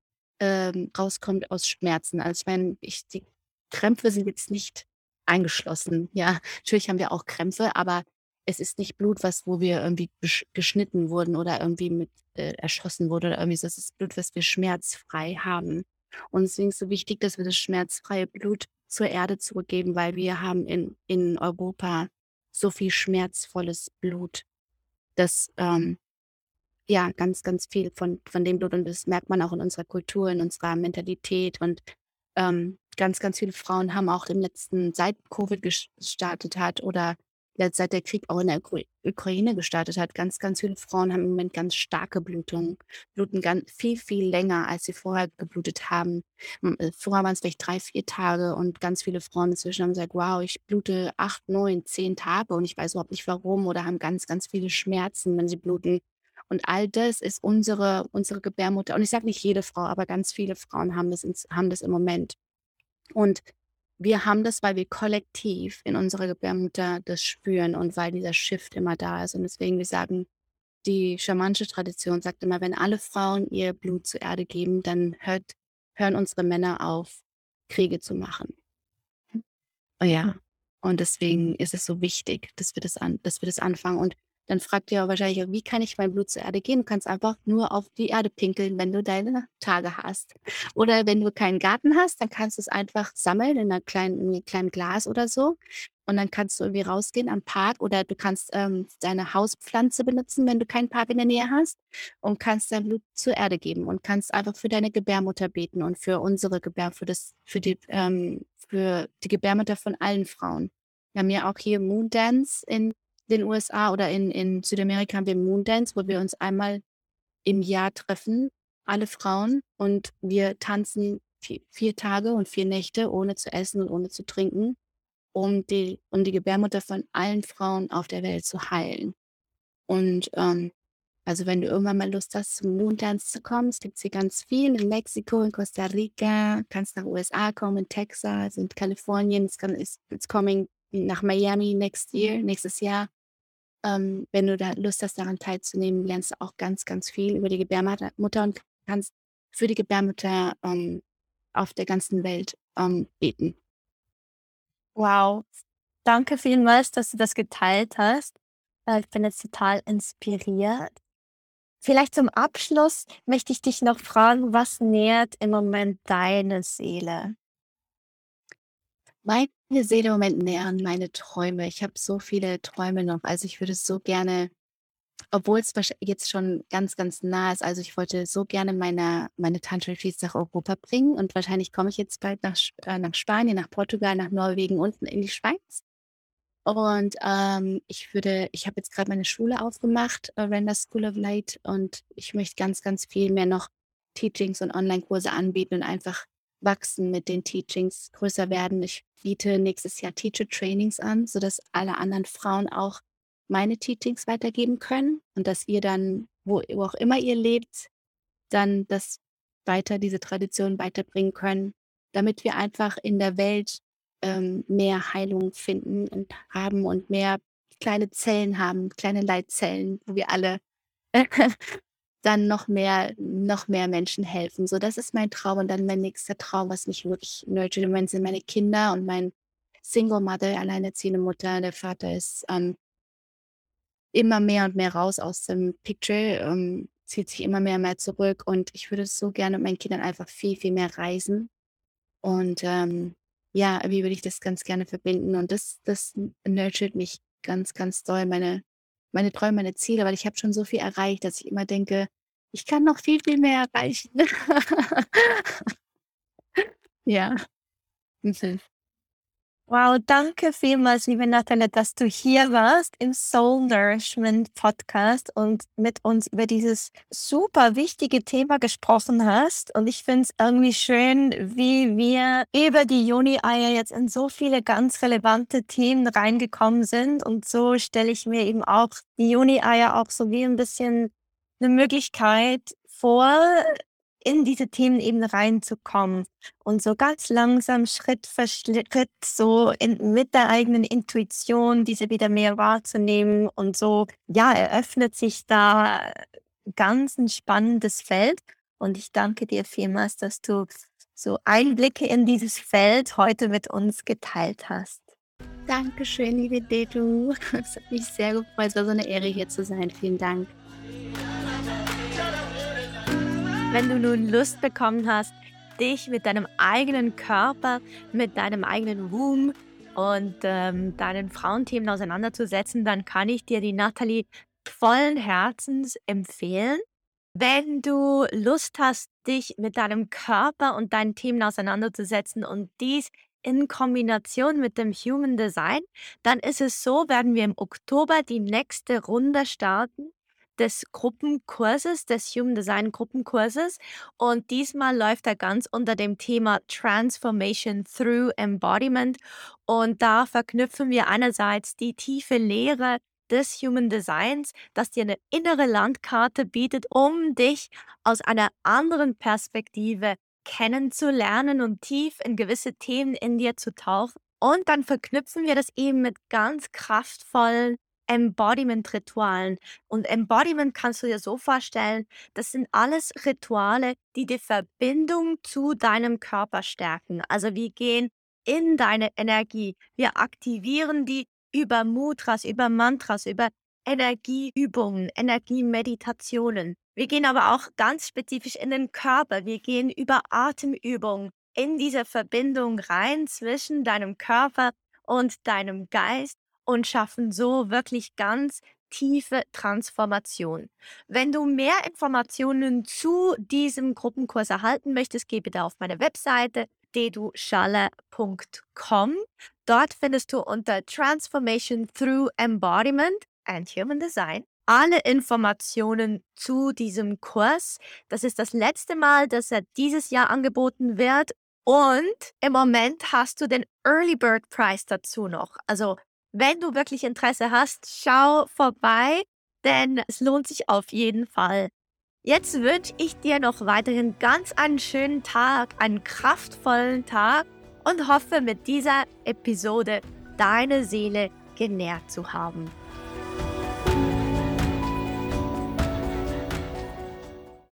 ähm, rauskommt aus Schmerzen. Also, ich meine, ich die Krämpfe sind jetzt nicht eingeschlossen. Ja, natürlich haben wir auch Krämpfe, aber es ist nicht Blut, was wo wir irgendwie geschnitten wurden oder irgendwie mit äh, erschossen wurde oder irgendwie so. Das ist Blut, was wir schmerzfrei haben. Und deswegen ist es so wichtig, dass wir das schmerzfreie Blut zur Erde zurückgeben, weil wir haben in in Europa so viel schmerzvolles Blut, das, ähm ja, ganz, ganz viel von von dem Blut und das merkt man auch in unserer Kultur, in unserer Mentalität und, ähm, ganz, ganz viele Frauen haben auch im letzten seit Covid gestartet hat oder jetzt seit der Krieg auch in der Ukra Ukraine gestartet hat, ganz, ganz viele Frauen haben im Moment ganz starke Blutungen, bluten ganz viel, viel länger, als sie vorher geblutet haben. Äh, vorher waren es vielleicht drei, vier Tage und ganz viele Frauen inzwischen haben gesagt: „Wow, ich blute 8, 9, 10 Tage und ich weiß überhaupt nicht warum“ oder haben ganz, ganz viele Schmerzen, wenn sie bluten. Und all das ist unsere unsere Gebärmutter und ich sage nicht jede Frau, aber ganz viele Frauen haben das haben das im Moment. Und wir haben das, weil wir kollektiv in unserer Gebärmutter das spüren und weil dieser Shift immer da ist. Und deswegen, wir sagen, die schamanische Tradition sagt immer, wenn alle Frauen ihr Blut zur Erde geben, dann hört, hören unsere Männer auf, Kriege zu machen. Oh ja. Und deswegen ist es so wichtig, dass wir das, an, dass wir das anfangen. Und dann fragt ihr wahrscheinlich, wie kann ich mein Blut zur Erde gehen? Du kannst einfach nur auf die Erde pinkeln, wenn du deine Tage hast. Oder wenn du keinen Garten hast, dann kannst du es einfach sammeln in, einer kleinen, in einem kleinen Glas oder so. Und dann kannst du irgendwie rausgehen am Park oder du kannst ähm, deine Hauspflanze benutzen, wenn du keinen Park in der Nähe hast und kannst dein Blut zur Erde geben und kannst einfach für deine Gebärmutter beten und für unsere Gebär, für das, für die, ähm, für die Gebärmutter von allen Frauen. Wir haben ja auch hier Moon Dance in den USA oder in in Südamerika haben wir Moondance, wo wir uns einmal im Jahr treffen, alle Frauen, und wir tanzen vi 4 Tage und 4 Nächte, ohne zu essen und ohne zu trinken, um die um die Gebärmutter von allen Frauen auf der Welt zu heilen. Und, ähm, also, wenn du irgendwann mal Lust hast, zum Moondance zu kommen, es gibt's hier ganz viel in Mexiko, in Costa Rica, kannst nach USA kommen, in Texas, in Kalifornien, it's coming nach Miami next year nächstes Jahr. Ähm, wenn du da Lust hast, daran teilzunehmen, lernst du auch ganz, ganz viel über die Gebärmutter Mutter und kannst für die Gebärmutter, ähm, auf der ganzen Welt, ähm, beten. Wow. Danke vielmals, dass du das geteilt hast. Äh, ich bin jetzt total inspiriert. Vielleicht zum Abschluss möchte ich dich noch fragen, was nährt im Moment deine Seele? Meine Seele im Moment nähren meine Träume. Ich habe so viele Träume noch. Also, ich würde so gerne obwohl es jetzt schon ganz, ganz nah ist also, ich wollte so gerne meine meine Tantra-Retreats nach Europa bringen und wahrscheinlich komme ich jetzt bald nach äh, nach Spanien, nach Portugal, nach Norwegen und in die Schweiz. Und, ähm, ich würde ich habe jetzt gerade meine Schule aufgemacht, äh, Render School of Light, und ich möchte ganz, ganz viel mehr noch Teachings und Onlinekurse anbieten und einfach wachsen mit den Teachings, größer werden. Ich biete nächstes Jahr Teacher Trainings an, sodass alle anderen Frauen auch meine Teachings weitergeben können und dass ihr dann, wo wo auch immer ihr lebt, dann das weiter diese Tradition weiterbringen können, damit wir einfach in der Welt, ähm, mehr Heilung finden und haben und mehr kleine Zellen haben, kleine Leitzellen, wo wir alle dann noch mehr noch mehr Menschen helfen. So, das ist mein Traum und dann mein nächster Traum, was mich wirklich nurtured im Moment sind meine Kinder und mein Single Mother, alleinerziehende Mutter. Der Vater ist, ähm immer mehr und mehr raus aus dem Picture, ähm, zieht sich immer mehr und mehr zurück und ich würde so gerne mit meinen Kindern einfach viel, viel mehr reisen. Und, ähm, ja, wie würde ich das ganz gerne verbinden und das das nurtured mich ganz, ganz doll, meine meine Träume, meine Ziele, weil ich habe schon so viel erreicht, dass ich immer denke: „Ich kann noch viel, viel mehr erreichen.“ Ja. Mhm. Wow, danke vielmals, liebe Nathalie, dass du hier warst im Soul Nourishment Podcast und mit uns über dieses super wichtige Thema gesprochen hast. Und ich finde es irgendwie schön, wie wir über die Juni-Eier jetzt in so viele ganz relevante Themen reingekommen sind. Und so stelle ich mir eben auch die Juni-Eier auch so wie ein bisschen eine Möglichkeit vor, in diese Themenebene reinzukommen und so ganz langsam Schritt für Schritt so in mit der eigenen Intuition diese wieder mehr wahrzunehmen und so, ja, eröffnet sich da ganz 'n spannendes Feld und ich danke dir vielmals, dass du so Einblicke in dieses Feld heute mit uns geteilt hast. Dankeschön, liebe Dedu. Es hat mich sehr gefreut. Es war so 'ne Ehre, hier zu sein. Vielen Dank. Wenn du nun Lust bekommen hast, dich mit deinem eigenen Körper, mit deinem eigenen Womb und, ähm, deinen Frauenthemen auseinanderzusetzen, dann kann ich dir die Nathalie vollen Herzens empfehlen. Wenn du Lust hast, dich mit deinem Körper und deinen Themen auseinanderzusetzen und dies in Kombination mit dem Human Design, dann ist es so, werden wir im Oktober die nächste Runde starten des Gruppenkurses, des Human Design Gruppenkurses. Und diesmal läuft er ganz unter dem Thema Transformation through Embodiment. Und da verknüpfen wir einerseits die tiefe Lehre des Human Designs, das dir eine innere Landkarte bietet, um dich aus einer anderen Perspektive kennenzulernen und tief in gewisse Themen in dir zu tauchen. Und dann verknüpfen wir das eben mit ganz kraftvollen Embodiment-Ritualen. Und Embodiment kannst du dir so vorstellen, das sind alles Rituale, die die Verbindung zu deinem Körper stärken. Also wir gehen in deine Energie. Wir aktivieren die über Mudras, über Mantras, über Energieübungen, Energiemeditationen. Wir gehen aber auch ganz spezifisch in den Körper. Wir gehen über Atemübungen in diese Verbindung rein zwischen deinem Körper und deinem Geist und schaffen so wirklich ganz tiefe Transformation. Wenn du mehr Informationen zu diesem Gruppenkurs erhalten möchtest, geh bitte auf meine Webseite deduschalle.com. Dort findest du unter Transformation Through Embodiment and Human Design alle Informationen zu diesem Kurs. Das ist das letzte Mal, dass er dieses Jahr angeboten wird. Und im Moment hast du den Early Bird Price dazu noch. Also wenn du wirklich Interesse hast, schau vorbei, denn es lohnt sich auf jeden Fall. Jetzt wünsche ich dir noch weiterhin ganz einen schönen Tag, einen kraftvollen Tag und hoffe mit dieser Episode deine Seele genährt zu haben.